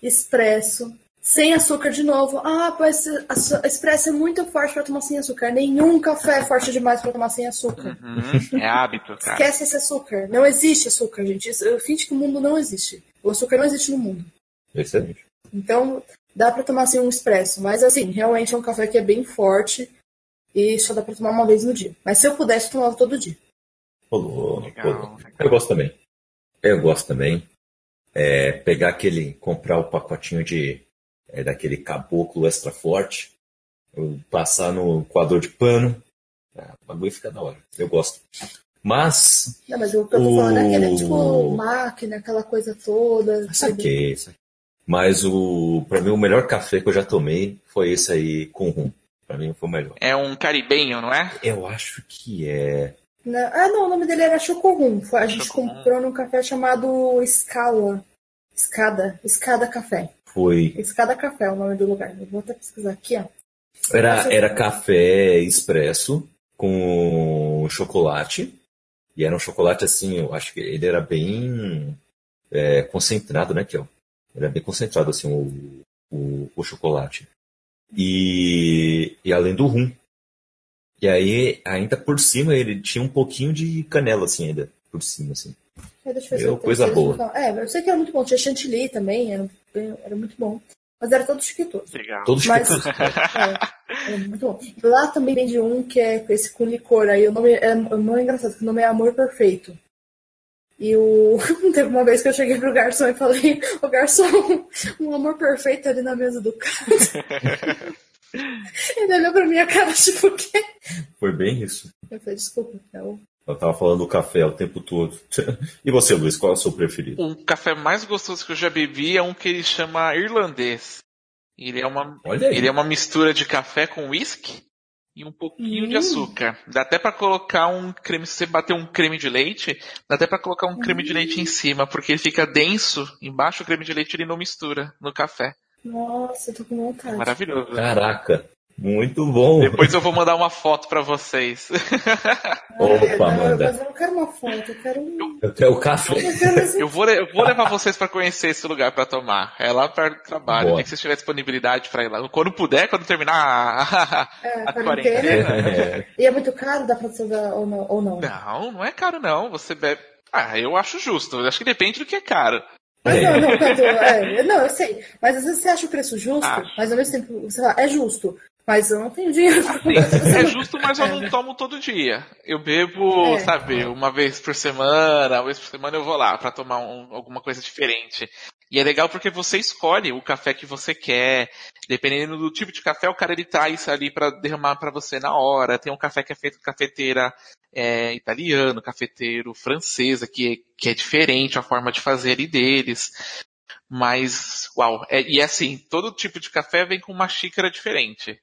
expresso, sem açúcar de novo. Ah, pois a expresso é muito forte para tomar sem açúcar. Nenhum café é forte demais para tomar sem açúcar. Uhum. É hábito, cara. Esquece esse açúcar. Não existe açúcar, gente. Eu finge que o mundo não existe. O açúcar não existe no mundo. Excelente. Então, dá para tomar assim um expresso. Mas assim, realmente é um café que é bem forte e só dá para tomar uma vez no dia. Mas se eu pudesse, eu tomava todo dia. Rolou, Eu gosto também. Eu gosto também. É, pegar aquele, comprar o pacotinho de é, daquele caboclo extra forte, passar no coador de pano, é, o bagulho fica da hora. Eu gosto. Mas. Não, mas o que eu tô falando é, é tipo máquina, aquela coisa toda. Saquei, saquei. Mas o. Pra mim, o melhor café que eu já tomei foi esse aí com rum. Pra mim foi o melhor. É um caribenho, não é? Eu acho que é. Não, ah, não, o nome dele era Chocorum. A gente Chocorum. comprou num café chamado Scala. Escada. Escada Café. Foi. Escada Café é o nome do lugar. Eu vou até pesquisar aqui, ó. Era, era café expresso com chocolate. E era um chocolate assim, eu acho que ele era bem é, concentrado, né, Kel? Era bem concentrado, assim, o, o, o chocolate. E, e além do rum. E aí, ainda por cima, ele tinha um pouquinho de canela, assim, ainda por cima, assim. É, eu eu, coisa boa. É, eu sei que era muito bom. Tinha chantilly também, era, era muito bom. Mas era todo chiquitoso. Legal. Todo chiquitoso. é, é, muito bom. Lá também vende um que é esse com licor. Aí o nome é, o nome é engraçado, o nome é Amor Perfeito. E o... teve uma vez que eu cheguei pro garçom e falei, o garçom, um amor perfeito ali na mesa do cara. Ele olhou pra minha cara, tipo, o quê? Foi bem isso. Eu falei, desculpa, não. Eu tava falando do café o tempo todo. e você, Luiz, qual é o seu preferido? O café mais gostoso que eu já bebi é um que ele chama irlandês. Ele é uma, ele é uma mistura de café com whisky e um pouquinho hum. de açúcar. Dá até para colocar um creme, se você bater um creme de leite, dá até para colocar um hum. creme de leite em hum. cima, porque ele fica denso, embaixo o creme de leite ele não mistura no café. Nossa, eu tô com vontade. Maravilhoso. Caraca. Muito bom. Depois eu vou mandar uma foto para vocês. Opa, manda. Mas eu não quero uma foto, eu quero um. Eu quero o café. Eu, vou, eu vou levar vocês para conhecer esse lugar para tomar. É lá perto do trabalho. Tem que vocês tiverem disponibilidade para ir lá. Quando puder, quando terminar a, é, a quarentena. É. E é muito caro, você dar ou não, ou não? Não, não é caro não. Você bebe Ah, eu acho justo. Eu acho que depende do que é caro. Mas não, não, é, não, eu sei. Mas às vezes você acha o preço justo, ah. mas ao mesmo tempo você fala, é justo. Mas eu não tenho dinheiro. é justo, mas eu não tomo todo dia. Eu bebo, é. sabe, uma vez por semana, uma vez por semana eu vou lá para tomar um, alguma coisa diferente. E é legal porque você escolhe o café que você quer. Dependendo do tipo de café, o cara ele traz ali para derramar para você na hora. Tem um café que é feito com cafeteira é, italiano, cafeteiro francesa, que, é, que é diferente a forma de fazer ali deles. Mas, uau, é, e é assim, todo tipo de café vem com uma xícara diferente.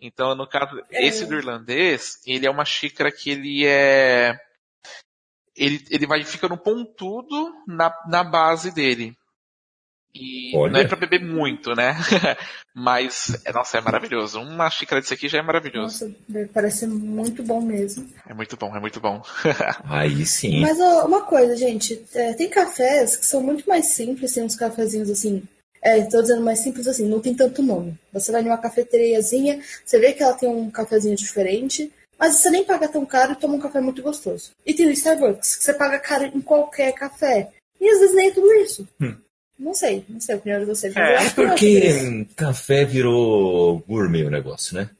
Então, no caso, é. esse do irlandês, ele é uma xícara que ele é. Ele, ele vai ficando pontudo na, na base dele. E Olha. não é pra beber muito, né? Mas, é, nossa, é maravilhoso. Uma xícara disso aqui já é maravilhoso. Nossa, parece muito bom mesmo. É muito bom, é muito bom. Aí sim. Mas ó, uma coisa, gente, é, tem cafés que são muito mais simples, tem uns cafezinhos assim, é, estou dizendo mais simples assim, não tem tanto nome. Você vai numa cafeteriazinha, você vê que ela tem um cafezinho diferente, mas você nem paga tão caro e toma um café muito gostoso. E tem o Starbucks, que você paga caro em qualquer café. E às vezes nem é tudo isso. Hum. Não sei, não sei a opinião de vocês. É, é porque café virou gourmet o negócio, né?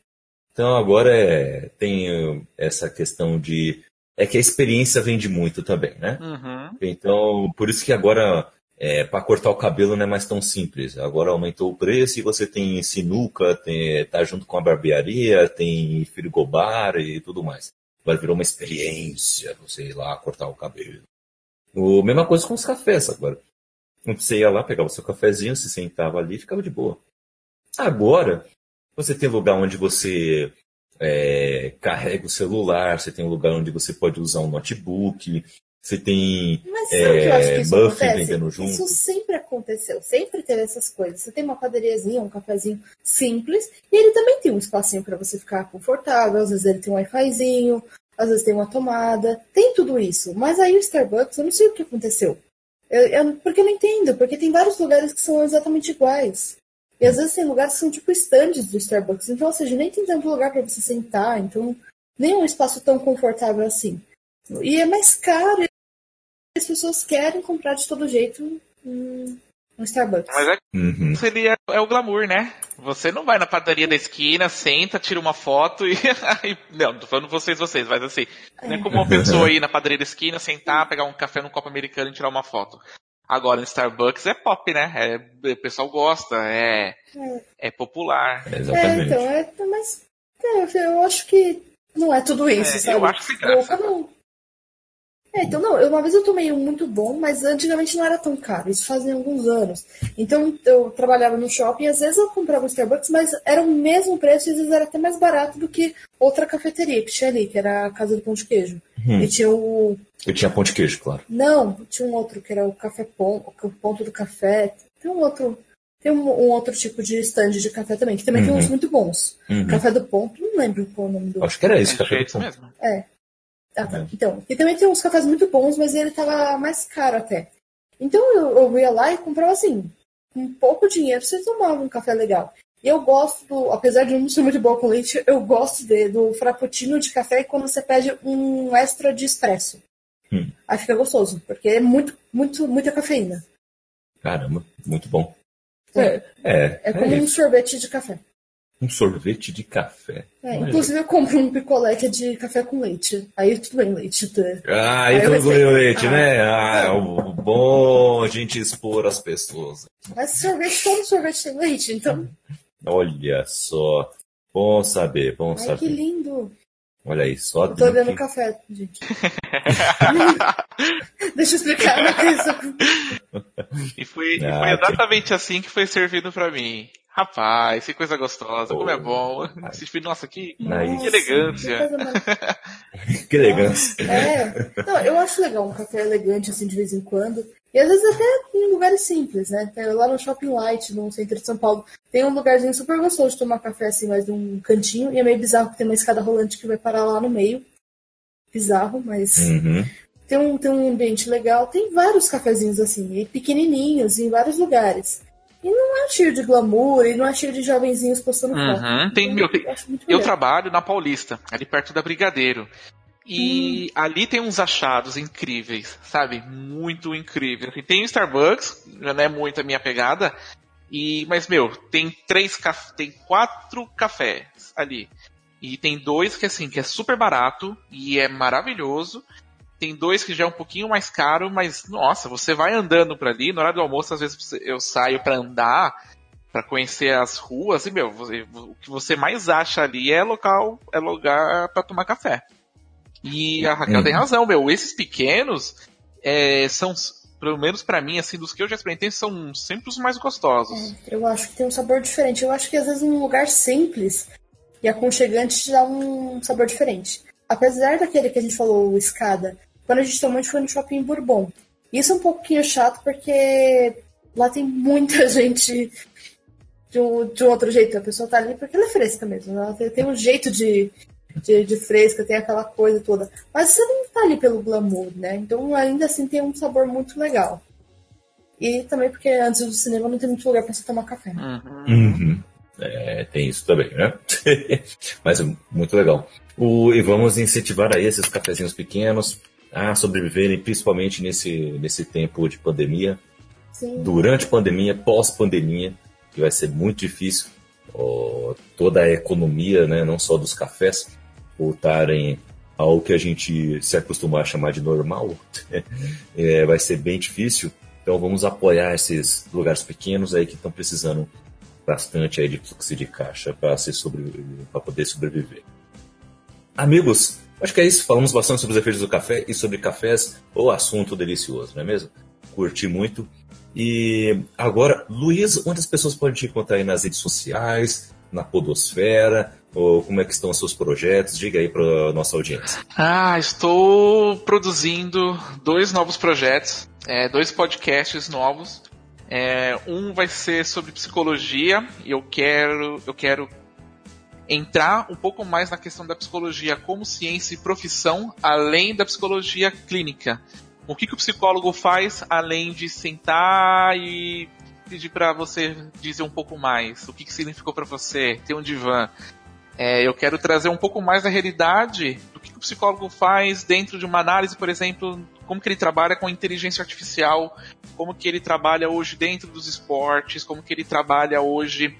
Então agora é, tem essa questão de. É que a experiência vende muito também, né? Uhum. Então, por isso que agora é, para cortar o cabelo não é mais tão simples. Agora aumentou o preço e você tem sinuca, tem, tá junto com a barbearia, tem frigobar e tudo mais. Agora virou uma experiência você ir lá cortar o cabelo. O, mesma coisa com os cafés agora. Você ia lá, pegava o seu cafezinho, se sentava ali e ficava de boa. Agora, você tem lugar onde você é, carrega o celular, você tem lugar onde você pode usar um notebook, você tem Mas é, Buffy vendendo junto. Isso sempre aconteceu, sempre teve essas coisas. Você tem uma padariazinha, um cafezinho simples, e ele também tem um espacinho para você ficar confortável. Às vezes ele tem um Wi-Fizinho, às vezes tem uma tomada, tem tudo isso. Mas aí o Starbucks, eu não sei o que aconteceu. Eu, eu, porque eu não entendo, porque tem vários lugares que são exatamente iguais. E às vezes tem lugares que são tipo stands do Starbucks. Então, ou seja, nem tem tanto lugar para você sentar, então nem é um espaço tão confortável assim. E é mais caro, as pessoas querem comprar de todo jeito um, um Starbucks. Mas é, uhum. seria, é o glamour, né? Você não vai na padaria da esquina, senta, tira uma foto e. não, tô falando vocês, vocês, mas assim. Não é como uma pessoa ir na padaria da esquina, sentar, pegar um café no copo americano e tirar uma foto. Agora, no Starbucks é pop, né? É, o pessoal gosta, é, é. é popular. É, exatamente. É, então, é, mas é, eu acho que não é tudo isso, é, sabe? Eu acho que graça. Não, é, então não, uma vez eu tomei um muito bom, mas antigamente não era tão caro, isso fazia alguns anos. Então eu trabalhava no shopping, às vezes eu comprava um Starbucks, mas era o mesmo preço e às vezes era até mais barato do que outra cafeteria que tinha ali, que era a Casa do Pão de Queijo. Hum. E tinha o. Eu tinha pão de queijo, claro. Não, tinha um outro que era o Café Ponto, o Ponto do Café. Tem um outro. Tem um, um, outro tipo de stand de café também, que também uhum. tem uns muito bons. Uhum. Café do Ponto, não lembro qual é o nome do. Acho que era esse, é Café do Ponto. Mesmo. É. Ah, tá. Então, e também tem uns cafés muito bons, mas ele tava mais caro até. Então eu, eu ia lá e comprava assim, com pouco dinheiro você tomava um café legal. E eu gosto, do, apesar de não ser muito bom com leite, eu gosto de, do frappuccino de café quando você pede um extra de espresso. Hum. Aí fica gostoso, porque é muito, muito, muita cafeína. Caramba, muito bom. É, é, é como é um sorvete de café. Um sorvete de café. É, inclusive eu compro um picolé que é de café com leite. Aí tudo bem, leite. Tá? Ah, aí, tudo bem leite, ah, né? Ah, é o bom a gente expor as pessoas. Mas sorvete, todo sorvete tem leite, então. Olha só. Bom saber, bom Ai, saber. que lindo. Olha aí, só eu Tô bebendo café, gente. Deixa eu explicar uma coisa. E foi, ah, foi exatamente que... assim que foi servido para mim. Rapaz, que coisa gostosa, como é bom. Nossa, que, Nossa, que elegância. Que, elegância. É. Não, eu acho legal um café elegante, assim, de vez em quando. E às vezes até em lugares simples, né? Lá no Shopping Light, no centro de São Paulo, tem um lugarzinho super gostoso de tomar café, assim, mais num cantinho. E é meio bizarro que tem uma escada rolante que vai parar lá no meio. Bizarro, mas uhum. tem, um, tem um ambiente legal. Tem vários cafezinhos, assim, pequenininhos, em vários lugares. E não é cheio de glamour, e não é cheio de jovenzinhos postando uhum. foto. Tem, então, eu, eu, eu trabalho na Paulista, ali perto da Brigadeiro. E hum. ali tem uns achados incríveis, sabe? Muito incríveis. E tem o Starbucks, já não é muito a minha pegada. E, mas, meu, tem três tem quatro cafés ali. E tem dois que assim, que é super barato e é maravilhoso. Tem dois que já é um pouquinho mais caro, mas nossa, você vai andando por ali, na hora do almoço às vezes eu saio para andar, para conhecer as ruas e meu, o que você mais acha ali é local, é lugar para tomar café. E a Raquel uhum. tem razão, meu, esses pequenos é, são pelo menos para mim, assim, dos que eu já experimentei, são sempre os mais gostosos. É, eu acho que tem um sabor diferente. Eu acho que às vezes um lugar simples e aconchegante te dá um sabor diferente. Apesar daquele que a gente falou, o escada, quando a gente tomou, a gente foi no shopping Bourbon. Isso é um pouquinho chato porque lá tem muita gente de um, de um outro jeito. A pessoa tá ali porque ela é fresca mesmo. Ela tem, tem um jeito de, de, de, fresca, tem aquela coisa toda. Mas você não tá ali pelo glamour, né? Então ainda assim tem um sabor muito legal. E também porque antes do cinema não tem muito lugar para você tomar café. Uhum. É, tem isso também, né? Mas é muito legal. O, e vamos incentivar aí esses cafezinhos pequenos a sobreviverem, principalmente nesse, nesse tempo de pandemia. Sim. Durante a pandemia, pós-pandemia, que vai ser muito difícil ó, toda a economia, né, não só dos cafés, voltarem ao que a gente se acostumar a chamar de normal, é, vai ser bem difícil. Então vamos apoiar esses lugares pequenos aí que estão precisando bastante aí de fluxo de caixa para poder sobreviver. Amigos, Acho que é isso. Falamos bastante sobre os efeitos do café e sobre cafés, o assunto delicioso, não é mesmo? Curti muito. E agora, Luiz, onde as pessoas podem te encontrar aí nas redes sociais, na Podosfera, ou como é que estão os seus projetos? Diga aí para nossa audiência. Ah, estou produzindo dois novos projetos, é, dois podcasts novos. É, um vai ser sobre psicologia e eu quero, eu quero entrar um pouco mais na questão da psicologia como ciência e profissão, além da psicologia clínica. O que, que o psicólogo faz além de sentar e pedir para você dizer um pouco mais? O que, que significou para você ter um divã? É, eu quero trazer um pouco mais da realidade do que, que o psicólogo faz dentro de uma análise, por exemplo, como que ele trabalha com inteligência artificial, como que ele trabalha hoje dentro dos esportes, como que ele trabalha hoje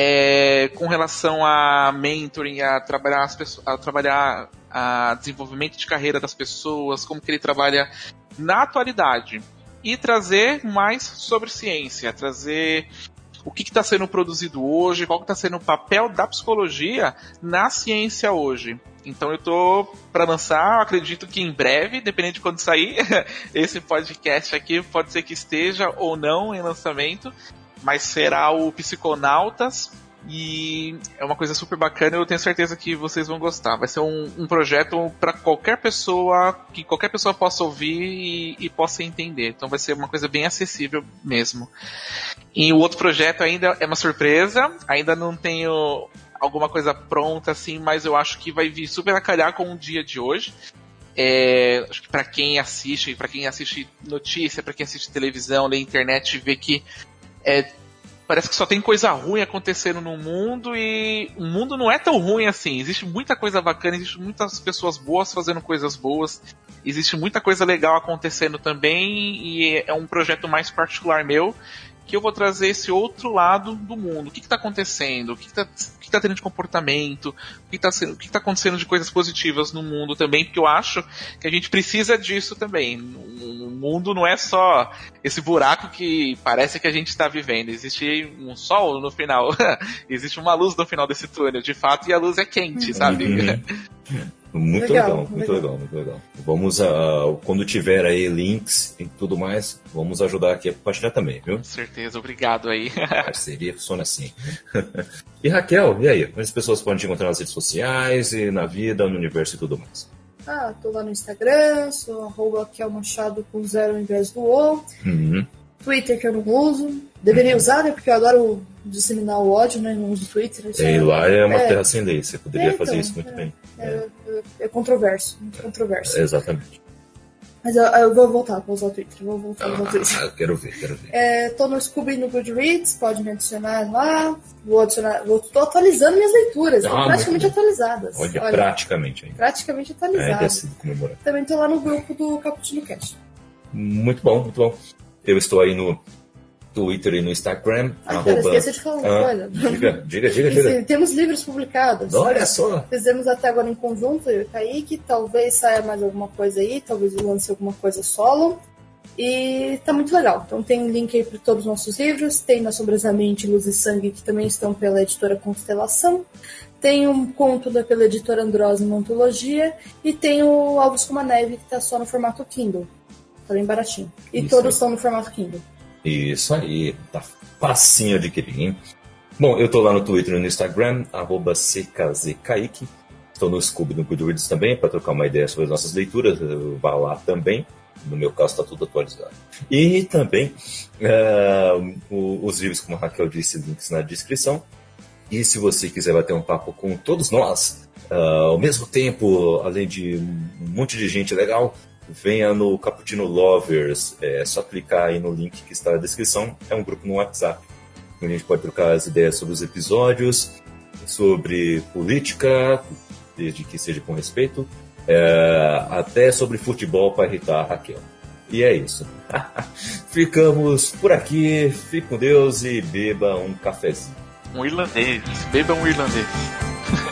é, com relação a mentoring, a trabalhar, as pessoas, a trabalhar a desenvolvimento de carreira das pessoas, como que ele trabalha na atualidade. E trazer mais sobre ciência, trazer o que está sendo produzido hoje, qual está sendo o papel da psicologia na ciência hoje. Então eu estou para lançar, acredito que em breve, dependendo de quando sair, esse podcast aqui pode ser que esteja ou não em lançamento, mas será o Psiconautas. E é uma coisa super bacana eu tenho certeza que vocês vão gostar. Vai ser um, um projeto para qualquer pessoa, que qualquer pessoa possa ouvir e, e, possa entender. Então vai ser uma coisa bem acessível mesmo. E o outro projeto ainda é uma surpresa, ainda não tenho alguma coisa pronta assim, mas eu acho que vai vir super a calhar com o dia de hoje. É, acho que para quem assiste, para quem assiste notícia, para quem assiste televisão, lê internet, vê que é, parece que só tem coisa ruim acontecendo no mundo e o mundo não é tão ruim assim. Existe muita coisa bacana, existe muitas pessoas boas fazendo coisas boas, existe muita coisa legal acontecendo também e é um projeto mais particular meu que eu vou trazer esse outro lado do mundo. O que está acontecendo? O que está tá tendo de comportamento? O que está tá acontecendo de coisas positivas no mundo também? Porque eu acho que a gente precisa disso também. O mundo não é só esse buraco que parece que a gente está vivendo. Existe um sol no final. Existe uma luz no final desse túnel, de fato, e a luz é quente, sabe? Muito legal, legal muito legal. legal. muito legal. Vamos, uh, quando tiver aí links e tudo mais, vamos ajudar aqui a compartilhar também, viu? Com certeza, obrigado aí. a parceria funciona assim. e Raquel, e aí? Onde as pessoas podem te encontrar nas redes sociais e na vida, no universo e tudo mais? Ah, tô lá no Instagram, sou arroba Raquel Machado com zero ao invés do O. Uhum. Twitter que eu não uso. Deveria uhum. usar, né? Porque eu adoro disseminar o ódio, né? Não uso Twitter. E lá é uma é, terra sem lei, você poderia é, então, fazer isso muito é, bem. É, é, controverso, muito controverso. Exatamente. Mas eu, eu vou voltar pra usar o Twitter. Vou voltar a usar o Ah, Twitter. eu quero ver, quero ver. É, tô no Scooby no Goodreads, pode me adicionar lá. Vou adicionar. Vou, tô atualizando minhas leituras, Ah, praticamente atualizadas. Olha, praticamente ainda. praticamente É, atualizadas. comemorar. Também tô lá no grupo do Cappuccino Cash. Muito bom, muito bom. Eu estou aí no Twitter e no Instagram. Ah, cara, esqueci de falar uma Ah, coisa. Diga, diga, diga, diga. Temos livros publicados. Olha só. Fizemos até agora em conjunto, eu e o Kaique. Talvez saia mais alguma coisa aí, talvez eu lance alguma coisa solo. E tá muito legal. Então tem link aí para todos os nossos livros. Tem Na Sobrasamente Luz e Sangue, que também estão pela editora Constelação. Tem um conto da, pela editora Androsa em Antologia. E tem o Alves com uma Neve, que tá só no formato Kindle. Tá bem baratinho. E Isso todos estão no formato Kindle. Isso aí, tá facinho de adquirir, hein? Bom, eu tô lá no Twitter e no Instagram, arroba CKZKaique. Estou no Scooby no Goodreads também, para trocar uma ideia sobre as nossas leituras. Vá lá também. No meu caso, está tudo atualizado. E também, o- os livros, como a Raquel disse, links na descrição. E se você quiser bater um papo com todos nós, ah, ao mesmo tempo, além de um monte de gente legal, venha no Cappuccino Lovers. É só clicar aí no link que está na descrição. É um grupo no WhatsApp. onde A gente pode trocar as ideias sobre os episódios, sobre política, desde que seja com respeito, é, até sobre futebol para irritar a Raquel. E é isso. Ficamos por aqui. Fique com Deus e beba um cafezinho. Um irlandês. Beba um irlandês.